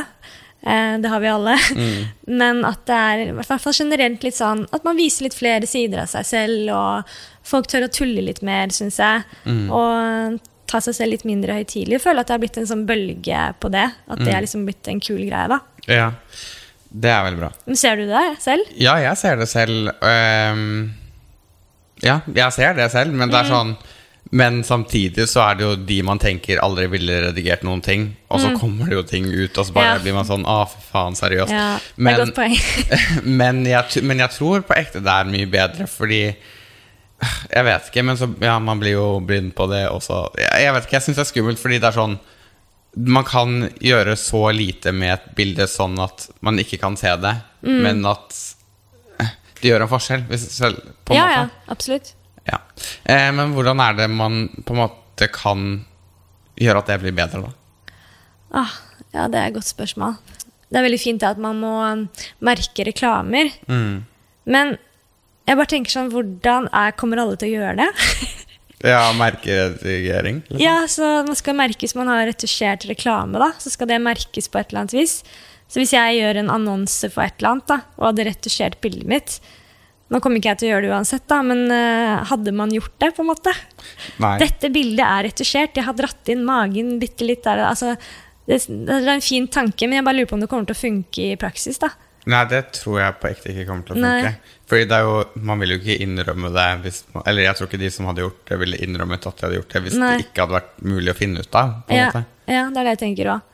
Eh, det har vi alle. Men at det er i hvert fall generelt litt sånn at man viser litt flere sider av seg selv, og folk tør å tulle litt mer, syns jeg. Og ta seg selv litt mindre høytidelig. Føler at det har blitt en sånn bølge på det. At det er liksom blitt en kul greie, da. Ja. Det er veldig bra. Men ser du det selv? Ja, jeg ser det selv. Um, ja, jeg ser det selv, men det er sånn Men samtidig så er det jo de man tenker aldri ville redigert noen ting, og så kommer det jo ting ut, og så bare Ja. blir man sånn Å, for faen, seriøst. Ja, det er Men- godt poeng. men, jeg, men jeg tror på ekte det er mye bedre, fordi Jeg vet ikke, men så Ja, man blir jo blind på det også. Jeg, jeg vet ikke, jeg syns det er skummelt, fordi det er sånn Man kan gjøre så lite med et bilde sånn at man ikke kan se det, Mm. men at eh, det gjør en forskjell, selv, på en Ja, måte. ja, absolutt. Ja. Eh, men hvordan er det man på en måte kan gjøre at det blir bedre, da? Ah, ja, det er et godt spørsmål. Det er veldig fint at man må um, merke reklamer. Mm. Men jeg bare tenker sånn, hvordan er, kommer alle til å gjøre det? Ja, merkeredigering? liksom. ja, så man skal merke hvis man har retusjert reklame, da. Så skal det merkes på et eller annet vis. Så hvis jeg gjør en annonse for et eller annet, da, og hadde retusjert bildet mitt Nå kommer ikke jeg til å gjøre det uansett, da, men eh, hadde man gjort det, på en måte? Nei. Dette bildet er retusjert. Jeg har dratt inn magen bitte litt. Der, altså, det, det er en fin tanke, men jeg bare lurer på om det kommer til å funke i praksis. da. Nei, det tror jeg på ekte ikke kommer til å Nei. funke. Fordi det er jo, Man vil jo ikke innrømme det man, Eller jeg tror ikke de som hadde gjort det, ville innrømmet at de hadde gjort det hvis Nei. det ikke hadde vært mulig å finne ut av. på en Ja, måte. ja, det er det jeg tenker òg.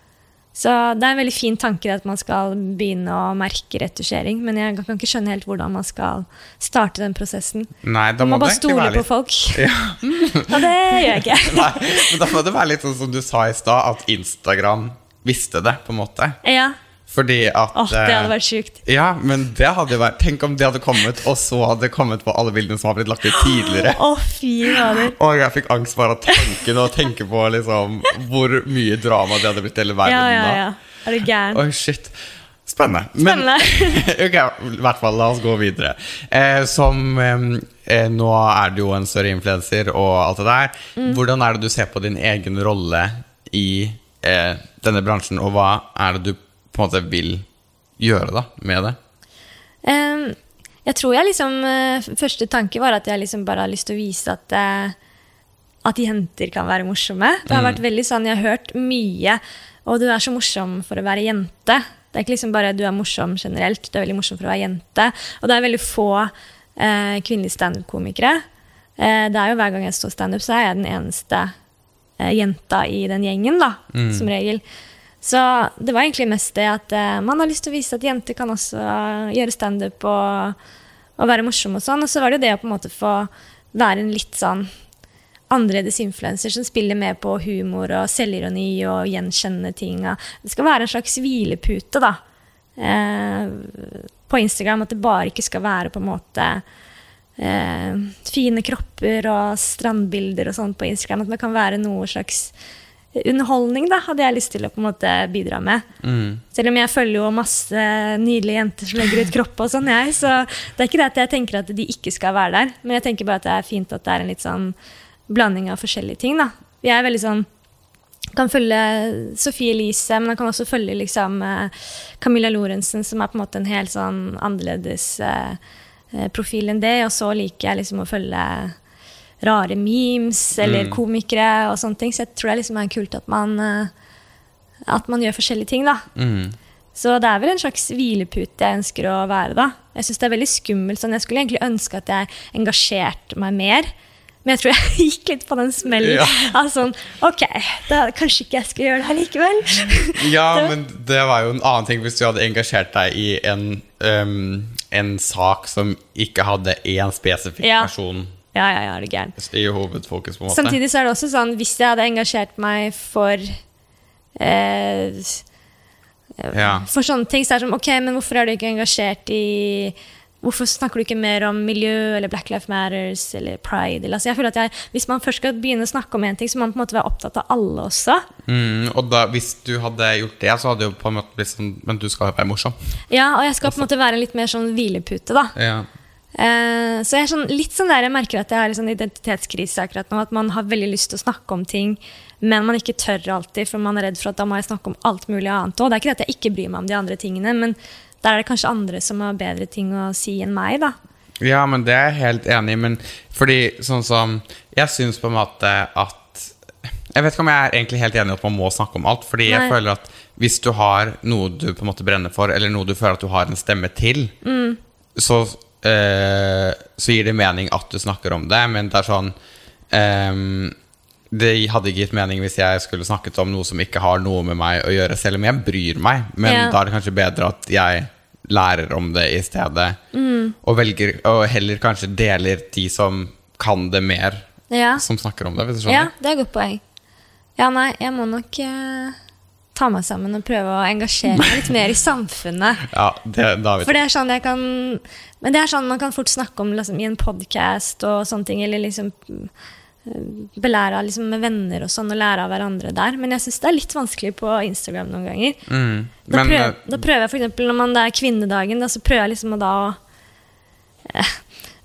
Så det er en veldig fin tanke at man skal begynne å merke retusjering, men jeg kan ikke skjønne helt hvordan man skal starte den prosessen. Nei, da Man må må bare stole litt... på folk. ja. Og det gjør jeg ikke. Nei, men da må det være litt sånn som du sa i stad, at Instagram visste det, på en måte. Ja. Fordi at Åh, det hadde eh, vært sjukt. Ja, men det hadde jo vært Tenk om det hadde kommet, og så hadde det kommet på alle bildene som har blitt lagt ut tidligere. Oh, fy. Og jeg fikk angst bare av tanken og tenke på liksom hvor mye drama det hadde blitt hele verden Ja, ja, ja. Er du gæren? Oh, shit. Spennende. Men, ok, i hvert fall, la oss gå videre. Eh, som eh, Nå er du jo en større influenser og alt det der. Mm. Hvordan er det du ser på din egen rolle i eh, denne bransjen, og hva er det du på en måte vil gjøre da med det? Um, jeg tror jeg liksom eh, Første tanke var at jeg liksom bare har lyst til å vise at eh, At jenter kan være morsomme. Det har vært veldig sånn, Jeg har hørt mye Og du er så morsom for å være jente. Det er ikke liksom bare du er morsom generelt, du er veldig morsom for å være jente. Og det er veldig få eh, kvinnelige standup-komikere. Eh, det er jo Hver gang jeg står standup, så er jeg den eneste eh, jenta i den gjengen, da, som regel. Så det var egentlig mest det at eh, man har lyst til å vise at jenter kan også gjøre standup og, og være morsomme og sånn. Og så var det jo det å på en måte få være en litt sånn annerledes influenser som spiller med på humor og selvironi og gjenkjenne ting. Det skal være en slags hvilepute, da. Eh, på Instagram. At det bare ikke skal være på en måte eh, fine kropper og strandbilder og sånn på Instagram. At det kan være noe slags underholdning, da, hadde jeg lyst til å på en måte bidra med. Selv om jeg følger jo masse nydelige jenter som legger ut kropp og sånn, jeg. Så det er ikke det at jeg tenker at de ikke skal være der, men jeg tenker bare at det er fint at det er en litt sånn blanding av forskjellige ting, da. Jeg er veldig sånn kan følge Sofie Elise, men han kan også følge liksom eh, Camilla Lorentzen, som er på en måte en helt sånn annerledes eh, eh, profil enn det. Og så liker jeg liksom å følge rare memes eller komikere og sånne ting. Så jeg tror det liksom er kult at man, eh, at man gjør forskjellige ting, da. Mm. Så det er vel en slags hvilepute jeg ønsker å være, da. Jeg syns det er veldig skummelt. Sånn. Jeg skulle egentlig ønske at jeg engasjerte meg mer. Men jeg tror jeg gikk litt på den smellen. Ja. sånn, ok, da, kanskje ikke jeg skal gjøre det her likevel. Ja, men det var jo en annen ting hvis du hadde engasjert deg i en, um, en sak som ikke hadde én spesifikk Ja. person Ja, ja, ja, er du gæren. hovedfokus, på en måte. Samtidig så er det også sånn, hvis jeg hadde engasjert meg for eh, Ja. For sånne ting så er det som ok, men hvorfor er du ikke engasjert i Hvorfor snakker du ikke mer om miljø eller Black Life Matters eller pride? Eller, altså jeg føler at jeg, Hvis man først skal begynne å snakke om en ting, så må man på en måte være opptatt av alle også. Mm, og da, hvis du hadde gjort det, så hadde det på en måte blitt sånn Men du skal være morsom. Ja, Og jeg skal på en måte være litt mer sånn hvilepute, da. Ja. Eh, så jeg er sånn, litt sånn der jeg merker at jeg har en sånn identitetskrise akkurat nå. At man har veldig lyst til å snakke om ting, men man ikke tør alltid, for man er redd for at da må jeg snakke om alt mulig annet òg. Det er ikke det at jeg ikke bryr meg om de andre tingene, men der er det kanskje andre som har bedre ting å si enn meg, da. Ja, men det er jeg helt enig i. Men fordi sånn som Jeg syns på en måte at Jeg vet ikke om jeg er egentlig helt enig i at man må snakke om alt. Fordi jeg føler at hvis du har noe du på en måte brenner for, eller noe du føler at du har en stemme til, så, eh, så gir det mening at du snakker om det, men det er sånn eh, Det hadde ikke gitt mening hvis jeg skulle snakket om noe som ikke har noe med meg å gjøre, selv om jeg bryr meg, men Ja. da er det kanskje bedre at jeg lærer om det i stedet, og, velger, og heller kanskje deler de som kan det mer, Ja. som snakker om det, hvis du ja, det er et godt poeng. Ja, nei, jeg må nok eh, ta meg sammen og prøve å engasjere meg litt mer i samfunnet. Ja, det. For det er sånn jeg kan Men det er sånn man kan fort snakke om liksom, i en podkast og sånne ting, eller liksom eh, belære av liksom, med venner og sånn, og lære av hverandre der. Men jeg syns det er litt vanskelig på Instagram noen ganger. Mm. Da, prøver, eh, da prøver jeg eksempel når man, det er kvinnedagen, da, så prøver jeg liksom å da eh,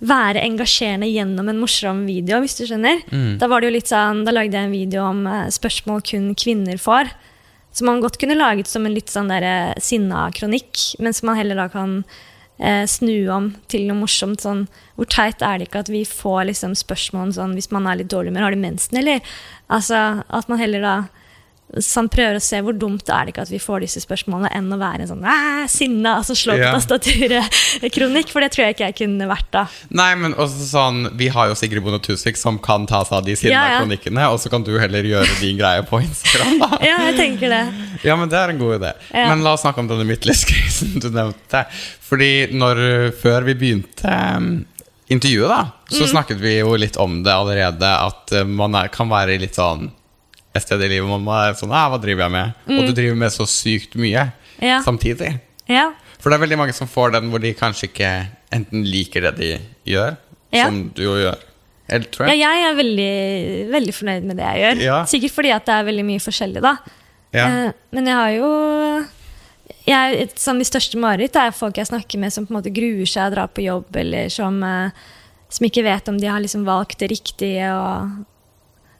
være engasjerende gjennom en morsom video, hvis du skjønner. Mm. Da var det jo litt sånn, da lagde jeg en video om eh, spørsmål kun kvinner får. Som man godt kunne laget som en litt sånn der, eh, sinna kronikk, men som man heller da kan eh, snu om til noe morsomt. Sånn, hvor teit er det ikke at vi får liksom, spørsmål om sånn, hvis man er litt dårlig humør, har du mensen, eller? Altså, at man heller da så han prøver å se hvor dumt er det ikke at vi får disse spørsmålene, enn å være en sånn "Æ, sinna, altså slå på tastaturet-kronikk, for det tror jeg ikke jeg kunne vært da. Nei, men også sånn Vi har jo Sigrid Bonde Tusvik som kan ta seg av de siden Ja, ja. og så kan du heller gjøre din greie på Instagram, da. Ja, jeg tenker det. Ja, men det er en god idé. Ja. Men la oss snakke om denne midtlivskrisen du nevnte. Fordi når, før vi begynte um, intervjuet, da, Mm. så snakket vi jo litt om det allerede, at uh, man er, kan være litt sånn et sted i livet man er sånn ah, Hva driver jeg med? Og du driver med så sykt mye Mm. Ja. samtidig. Ja. For det er veldig mange som får den hvor de kanskje ikke enten liker det de gjør, Ja. som du jo gjør. Eller, tror ja, jeg. jeg er veldig, veldig fornøyd med det jeg gjør. Ja. Sikkert fordi at det er veldig mye forskjellig, da. Ja. Eh, men jeg har jo jeg, et- som De største mareritt er folk jeg snakker med som på en måte gruer seg å dra på jobb, eller som, eh, som ikke vet om de har liksom valgt det riktige. Og,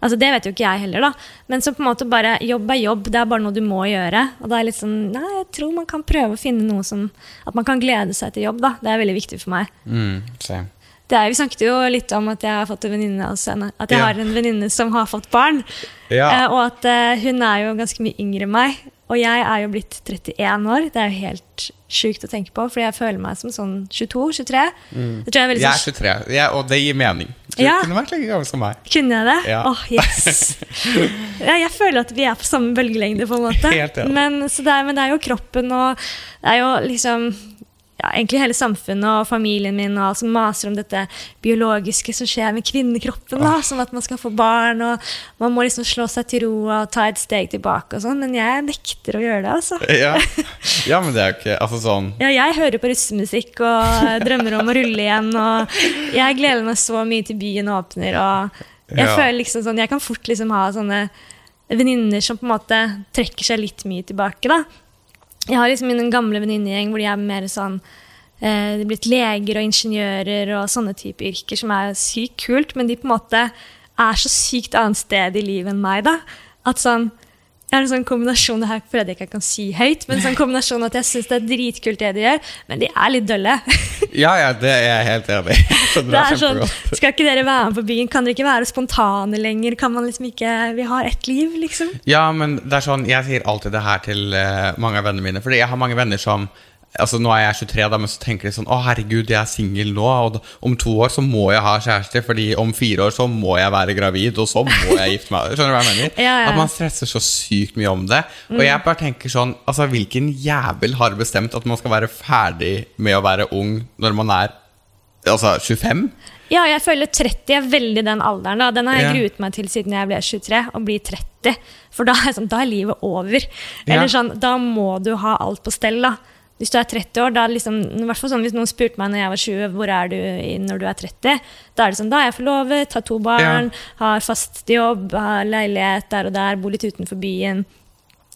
altså Det vet jo ikke jeg heller, da. Men så på en måte bare jobb er jobb, det er bare noe du må gjøre. Og da er jeg litt sånn Nei, jeg tror man kan prøve å finne noe som At man kan glede seg til jobb, da. Det er veldig viktig for meg. Mm, same. Det er, vi snakket jo litt om at jeg har fått en venninne altså, At jeg Ja. har en venninne som har fått barn. Ja. Eh, og at eh, hun er jo ganske mye yngre enn meg. Og jeg er jo blitt 31 år. Det er jo helt sjukt å tenke på, fordi jeg føler meg som sånn 22-23. Mm. Jeg, jeg Jeg er sånn 23, ja, og det gir mening. Du Ja. kunne vært like gammel som meg. Kunne jeg det? Ja. Åh, yes! ja, jeg føler at vi er på samme bølgelengde, på en måte. Helt ja. Men, så det er, men det er jo kroppen og Det er jo liksom ja, egentlig hele samfunnet og familien min og som maser om dette biologiske som skjer med kvinnekroppen. Da, som at man skal få barn, og man må liksom slå seg til ro og ta et steg tilbake og sånn. Men jeg nekter å gjøre det, altså. Ja. ja, men det er jo ikke Altså sånn Ja, jeg hører på russemusikk og drømmer om å rulle igjen. Og jeg gleder meg så mye til byen åpner. Og jeg Ja. føler liksom sånn Jeg kan fort liksom ha sånne venninner som på en måte trekker seg litt mye tilbake. da. Jeg har liksom min gamle venninnegjeng hvor de er mer sånn eh, De er blitt leger og ingeniører og sånne type yrker som er sykt kult, men de på en måte er så sykt annet sted i livet enn meg. da. At sånn jeg har en sånn kombinasjon det her føler jeg ikke jeg kan si høyt, men en sånn kombinasjon at jeg syns det er dritkult det de gjør, men de er litt dølle. Ja, ja, det er jeg helt enig i. Det er sånn. Skal ikke dere være med på byen? Kan dere ikke være spontane lenger? Kan man liksom ikke Vi har ett liv, liksom. Ja, men det er sånn Jeg sier alltid det her til eh, mange av vennene mine. Fordi jeg har mange venner som Altså Nå er jeg 23, da, men så tenker de sånn Å, herregud, jeg er singel nå, og om to år så må jeg ha kjæreste, fordi om fire år så må jeg være gravid, og så må jeg gifte meg. Skjønner du hva jeg mener? Ja, ja. At man stresser så sykt mye om det. Og jeg bare tenker sånn Altså, hvilken jævel har bestemt at man skal være ferdig med å være ung når man er altså 25? Ja, jeg føler 30 er veldig den alderen. da Den har jeg Ja. gruet meg til siden jeg ble 23, å bli 30. For da er, sånn, da er livet over. Eller sånn, Da må du ha alt på stell. da Hvis du er 30 år, da liksom, i hvert fall sånn, Hvis noen spurte meg når jeg var 20 hvor er du i når du er 30, da er det sånn Da er jeg forlovet, har to barn, har fast jobb, har leilighet der og der, bor litt utenfor byen.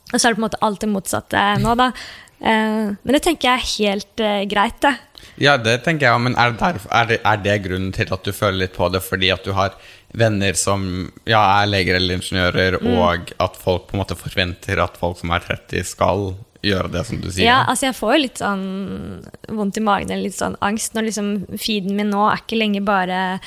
Og så er det på en måte alt det motsatte nå, da. Eh, men det tenker jeg er helt eh, greit, det. Ja, det tenker jeg, men er det, der, er, det, er det grunnen til at du føler litt på det fordi at du har venner som ja, er leger eller ingeniører, Mm. og at folk på en måte forventer at folk som er 30 skal gjøre det som du sier? Ja, altså jeg får jo litt sånn vondt i magen eller litt sånn angst når liksom feeden min nå er ikke lenger bare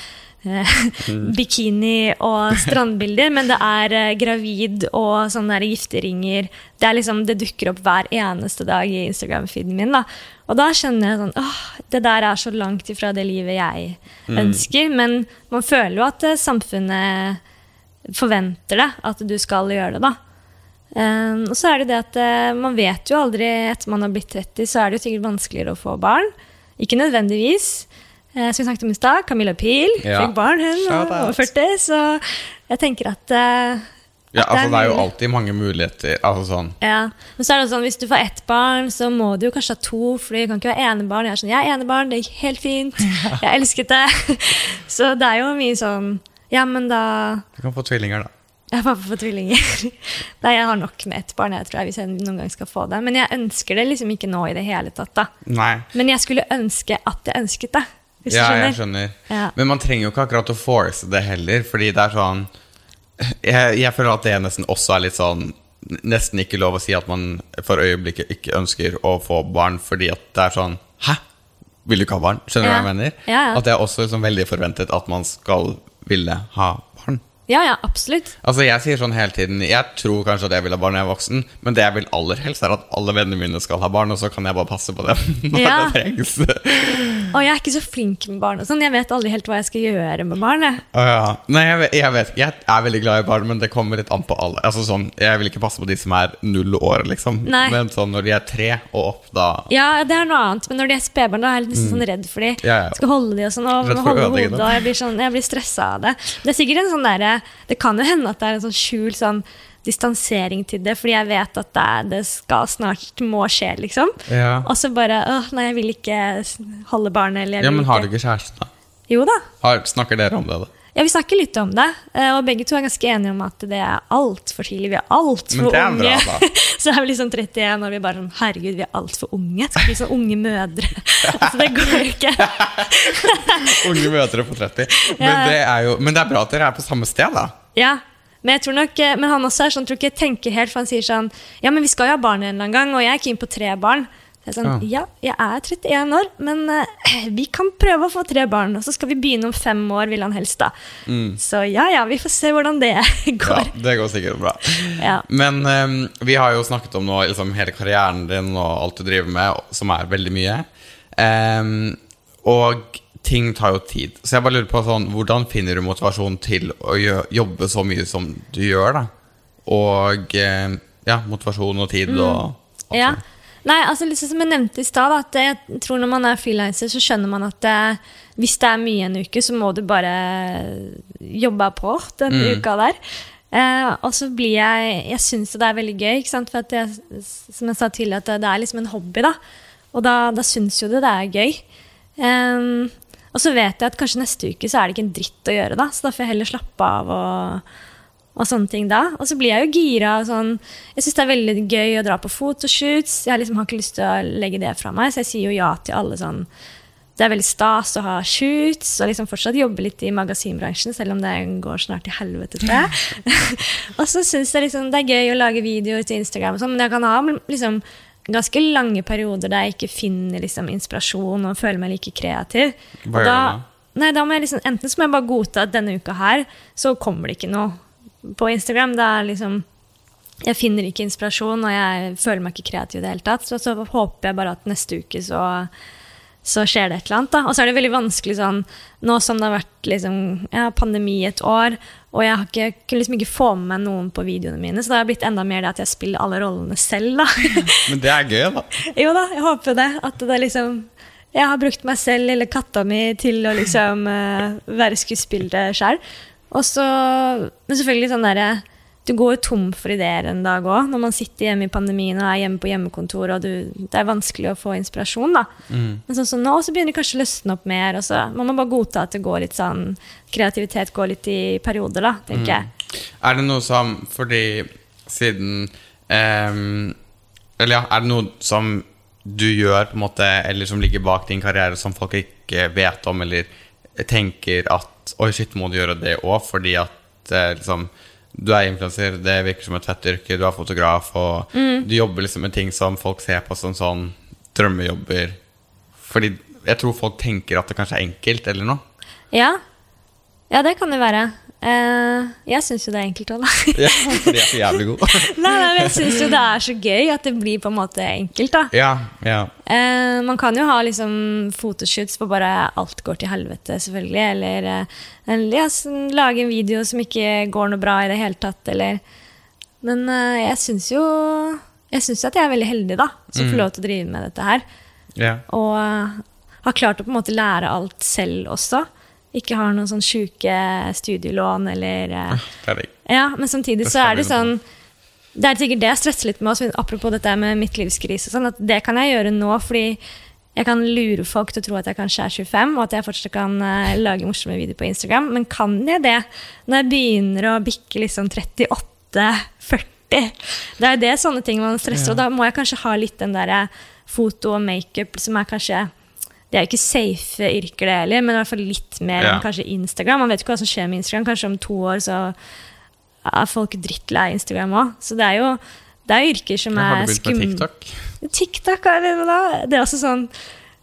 bikini og strandbilder, men det er eh, gravid og sånne der gifteringer. Det, liksom, det dukker opp hver eneste dag i Instagram-feeden min. da. Og da skjønner jeg sånn åh, det der er så langt ifra det livet jeg ønsker. Men man føler jo at eh, samfunnet forventer det, at du skal gjøre det, da. Um, og så er det det at uh, man vet jo aldri etter man har blitt 30, så er det jo sikkert vanskeligere å få barn. Ikke nødvendigvis. Uh, som vi snakket om i stad, Camilla Pil Ja. fikk barn, hun var over 40. Så jeg tenker at Ja, at altså Det er jo alltid mange muligheter. Altså sånn Ja, men så er det sånn, Hvis du får ett barn, så må du jo kanskje ha to. For du kan ikke være enebarn. Jeg er sånn, jeg er enebarn, det gikk helt fint. Jeg elsket det. Så det er jo mye sånn Ja, men da Du kan få tvillinger, da. Jeg er pappa for tvillinger. Nei, jeg har nok med ett barn jeg tror jeg, hvis jeg noen gang skal få det. Men jeg ønsker det liksom ikke nå i det hele tatt. da. Nei. Men jeg skulle ønske at jeg ønsket det. Hvis Ja, du jeg skjønner. skjønner. Ja. Men man trenger jo ikke akkurat å force det heller, fordi det er sånn jeg, jeg føler at det nesten også er litt sånn Nesten ikke lov å si at man for øyeblikket ikke ønsker å få barn, fordi at det er sånn Hæ? Vil du ikke ha barn? Skjønner du Ja. hva jeg mener? Ja, ja. At det er også liksom veldig forventet at man skal ville ha barn. Ja, ja, absolutt. Altså Jeg sier sånn hele tiden Jeg tror kanskje at jeg vil ha barn når jeg er voksen, men det jeg vil aller helst, er at alle vennene mine skal ha barn, og så kan jeg bare passe på dem når Ja. det trengs. Og jeg er ikke så flink med barn. og sånn. Jeg vet aldri helt hva jeg skal gjøre med barn. jeg. Ja. Nei, jeg, vet- jeg vet. Jeg er veldig glad i barn, men det kommer litt an på alle. Altså sånn, Jeg vil ikke passe på de som er null år, liksom. Nei. Men sånn når de er tre og opp, da Ja, det er noe annet, men når de er spedbarn, da er jeg litt sånn redd for de. Mm. Ja, ja. Skal holde de og sånn, og holde hodet, og jeg blir, sånn, jeg blir stressa av det. Det er sikkert en sånn derre Det kan jo hende at det er en sånn skjult sånn distansering til det, fordi jeg vet at det, det skal snart må skje, liksom. Ja. Og så bare åh, nei, jeg vil ikke holde barnet, eller jeg Ja, vil men har du ikke kjæreste, da? Jo da. Har, snakker dere om det, da? Ja, vi snakker litt om det, eh, og begge to er ganske enige om at det er altfor tidlig. Vi er altfor unge. bra, så er vi liksom 31 og vi er bare sånn Herregud, vi er altfor unge. Skal bli sånn unge mødre. altså, det går ikke. Unge mødre på 30. Men, Ja. det er jo, men det er bra at dere er på samme sted, da. Ja, men jeg tror nok, eh, men han også er sånn, tror ikke jeg tenker helt, for han sier sånn Ja, men vi skal jo ha barn en eller annen gang, og jeg er keen på tre barn. Så jeg sånn, ja, jeg er 31 år, men uh, vi kan prøve å få tre barn, og så skal vi begynne om fem år, vil han helst, da. Så ja, ja, vi får se hvordan det går. Ja, det går sikkert bra. Ja. Men um, vi har jo snakket om nå liksom, hele karrieren din og alt du driver med, som er veldig mye. Um, og ting tar jo tid. Så jeg bare lurer på sånn, hvordan finner du motivasjon til å jobbe så mye som du gjør, da? Og ehm, ja, motivasjon og tid og alt Ja. Nei, altså liksom som jeg nevnte i stad, at jeg tror når man er frilanser, så skjønner man at det, hvis det er mye en uke, så må du bare jobbe på den uka der. Eh, og så blir jeg Jeg syns det er veldig gøy, ikke sant? for jeg, som jeg sa tidligere, at det, er liksom en hobby, da. Og da, da syns jo det det er gøy. Em, og så vet jeg at kanskje neste uke så er det ikke en dritt å gjøre, da. Så da får jeg heller slappe av og og sånne ting da. Og så blir jeg jo gira. og Sånn. Jeg syns det er veldig gøy å dra på fotoshoots. Jeg liksom har ikke lyst til å legge det fra meg, så jeg sier jo ja til alle sånn Det er veldig stas å ha shoots og liksom fortsatt jobbe litt i magasinbransjen, selv om det går snart til helvete, tror jeg. og så syns jeg liksom det er gøy å lage videoer til Instagram, og sånn, men jeg kan ha liksom ganske lange perioder der jeg ikke finner liksom inspirasjon og føler meg like kreativ. Hva gjør du da? Nei, da må jeg liksom, Enten så må jeg bare godta at denne uka her så kommer det ikke noe på Instagram. Det er liksom Jeg finner ikke inspirasjon, og jeg føler meg ikke kreativ i det hele tatt. Så, så håper jeg bare at neste uke så, så skjer det et eller annet. da. Og så er det veldig vanskelig sånn Nå som det har vært liksom, ja, pandemi et år, og jeg har ikke, kunne liksom ikke få med meg noen på videoene mine, så det har blitt enda mer det at jeg spiller alle rollene selv, da. Men det er gøy, da. Jo da, jeg håper det. At det liksom Jeg har brukt meg selv eller katta mi til å liksom uh, være skuespiller sjøl. Og så Men selvfølgelig sånn derre Du går jo tom for ideer en dag òg, når man sitter hjemme i pandemien og er hjemme på hjemmekontor, og du, det er vanskelig å få inspirasjon, da. Men sånn som nå, så begynner det kanskje å løsne opp mer, og så man må bare godta at det går litt sånn Kreativitet går litt i perioder, da, tenker jeg. Er det noe som Fordi siden ehm, Eller ja, er det noe som du gjør, på en måte eller som ligger bak din karriere, som folk ikke vet om, eller tenker at Oi, shit, må du gjøre det òg? Fordi at eh, liksom du er influenser, det virker som et fett yrke, du er fotograf, og du jobber liksom med ting som folk ser på som sånn drømmejobber. Fordi jeg tror folk tenker at det kanskje er enkelt, eller noe. Ja. Ja, det kan det være. Eh, jeg syns jo det er enkelt òg, da. Ja, fordi jeg er så jævlig god. nei, nei, men jeg syns jo det er så gøy at det blir på en måte enkelt, da. ja, ja. Uh, man kan jo ha liksom fotoshoots hvor bare alt går til helvete, selvfølgelig. Eller, eh, eller ja, sånn, lage en video som ikke går noe bra i det hele tatt, eller Men uh, jeg syns jo Jeg syns at jeg er veldig heldig, da, som får lov til å drive med dette her. ja. Og har klart å på en måte lære alt selv også. Ikke har noen sånn sjuke studielån eller eh, digg. Ja, men samtidig så er det sånn Det er sikkert det jeg stresser litt med, også, apropos dette med midtlivskrise, livskrise. sånn, at det kan jeg gjøre nå fordi jeg kan lure folk til å tro at jeg kanskje er 25, og at jeg fortsatt kan uh, lage morsomme videoer på Instagram. Men kan jeg det når jeg begynner å bikke liksom 38-40? Det er jo det sånne ting man stresser, og da må jeg kanskje ha litt den derre foto og makeup som er kanskje det er jo ikke safe yrker, det heller, men i hvert fall litt mer Ja. enn kanskje Instagram. Man vet ikke hva som skjer med Instagram. Kanskje om to år så er folk drittlei Instagram òg. Så det er jo det er yrker som er skumle. har du begynt med TikTok? TikTok er det, da. det er også sånn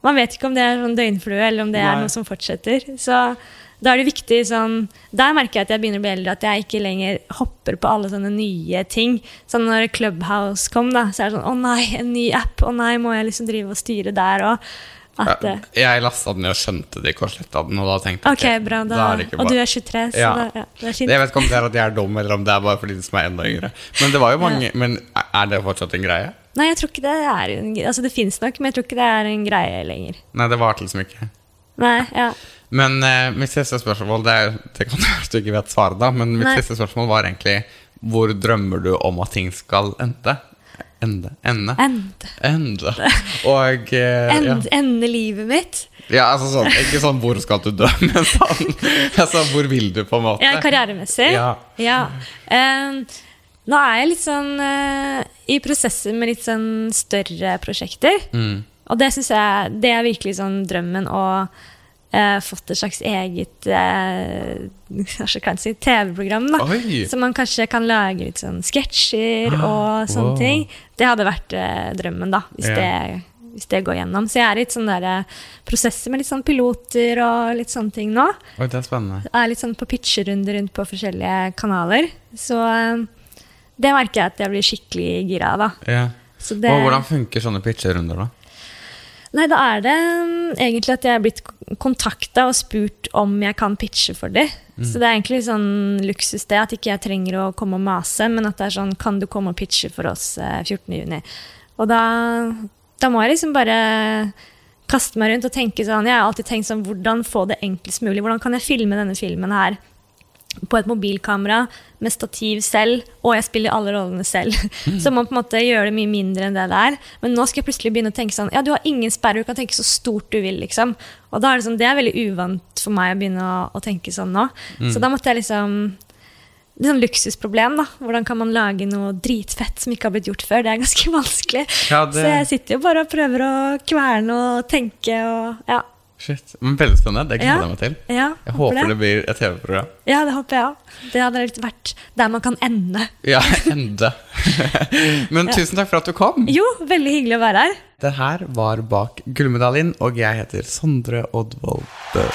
Man vet ikke om det er sånn døgnflue, eller om det er noe som fortsetter. Så da er det viktig sånn Der merker jeg at jeg begynner å bli eldre, at jeg ikke lenger hopper på alle sånne nye ting. Sånn når Clubhouse kom, da, så er det sånn Å nei, en ny app. Å nei, må jeg liksom drive og styre der òg? At Ja, eh, Jeg lasta den ned og skjønte det ikke og sletta den, og da tenkte Ok, okay, bra. Da, da ikke og du er 23, så Ja. da, ja, det er fint. Jeg vet ikke om det er at jeg er dum, eller om det er bare for de som er enda yngre. Men det var jo mange Men er det fortsatt en greie? Nei, jeg tror ikke det er en Altså, det fins nok, men jeg tror ikke det er en greie lenger. Nei, det varte liksom ikke. Nei, ja. Men uh, mitt siste spørsmål Det, er, det kan være at du ikke vet svaret, da, men mitt Nei. siste spørsmål var egentlig Hvor drømmer du om at ting skal ende? Ende? Ende? Ende. Ende. Og eh, ja. Ende, livet mitt. ja, altså sånn Ikke sånn 'hvor skal du dø', men sånn altså, Hvor vil du, på en måte? Ja, karrieremessig. Ja. Ja. Um, nå er jeg litt sånn uh, i prosesser med litt sånn større prosjekter. Mm. Og det syns jeg det er virkelig sånn drømmen å eh, fått et slags eget eh, si, TV-program. da Oi! Så man kanskje kan lage litt sånn sketsjer og sånne wow. ting. Det hadde vært eh, drømmen, da, hvis, Ja. det, hvis det går gjennom. Så jeg er i sånn eh, prosesser med litt sånn piloter og litt sånne ting nå. Oi, det er spennende. Jeg er litt sånn på pitcherunder rundt på forskjellige kanaler. Så eh, det merker jeg at jeg blir skikkelig gira av. Ja. Så det, hvordan funker sånne pitcherunder, da? Nei, da er det mm, egentlig at jeg er blitt kontakta og spurt om jeg kan pitche for dem. Så det er egentlig sånn luksus det, at ikke jeg trenger å komme og mase, men at det er sånn Kan du komme og pitche for oss eh, 14.6? Og da, da må jeg liksom bare kaste meg rundt og tenke sånn Jeg har alltid tenkt sånn Hvordan få det enklest mulig? Hvordan kan jeg filme denne filmen her på et mobilkamera med stativ selv, og jeg spiller alle rollene selv. Så man på en måte gjør det mye mindre enn det det er. Men nå skal jeg plutselig begynne å tenke sånn Ja, du har ingen sperre, du kan tenke så stort du vil, liksom. Og da er det sånn, det er veldig uvant for meg å begynne å, å tenke sånn nå. Så da måtte jeg liksom det er sånn luksusproblem, da. Hvordan kan man lage noe dritfett som ikke har blitt gjort før? Det er ganske vanskelig. Ja, det- Så jeg sitter jo bare og prøver å kverne og tenke og Ja. Shit. Men veldig spennende. Det gleder Ja. jeg meg til. ja Jeg håper det blir et TV-program. Ja, det håper jeg òg. Det hadde vært der man kan ende. Ja, ende. Men tusen takk for at du kom. Jo, veldig hyggelig å være her. Det her var Bak gullmedaljen, og jeg heter Sondre Oddvold Bø.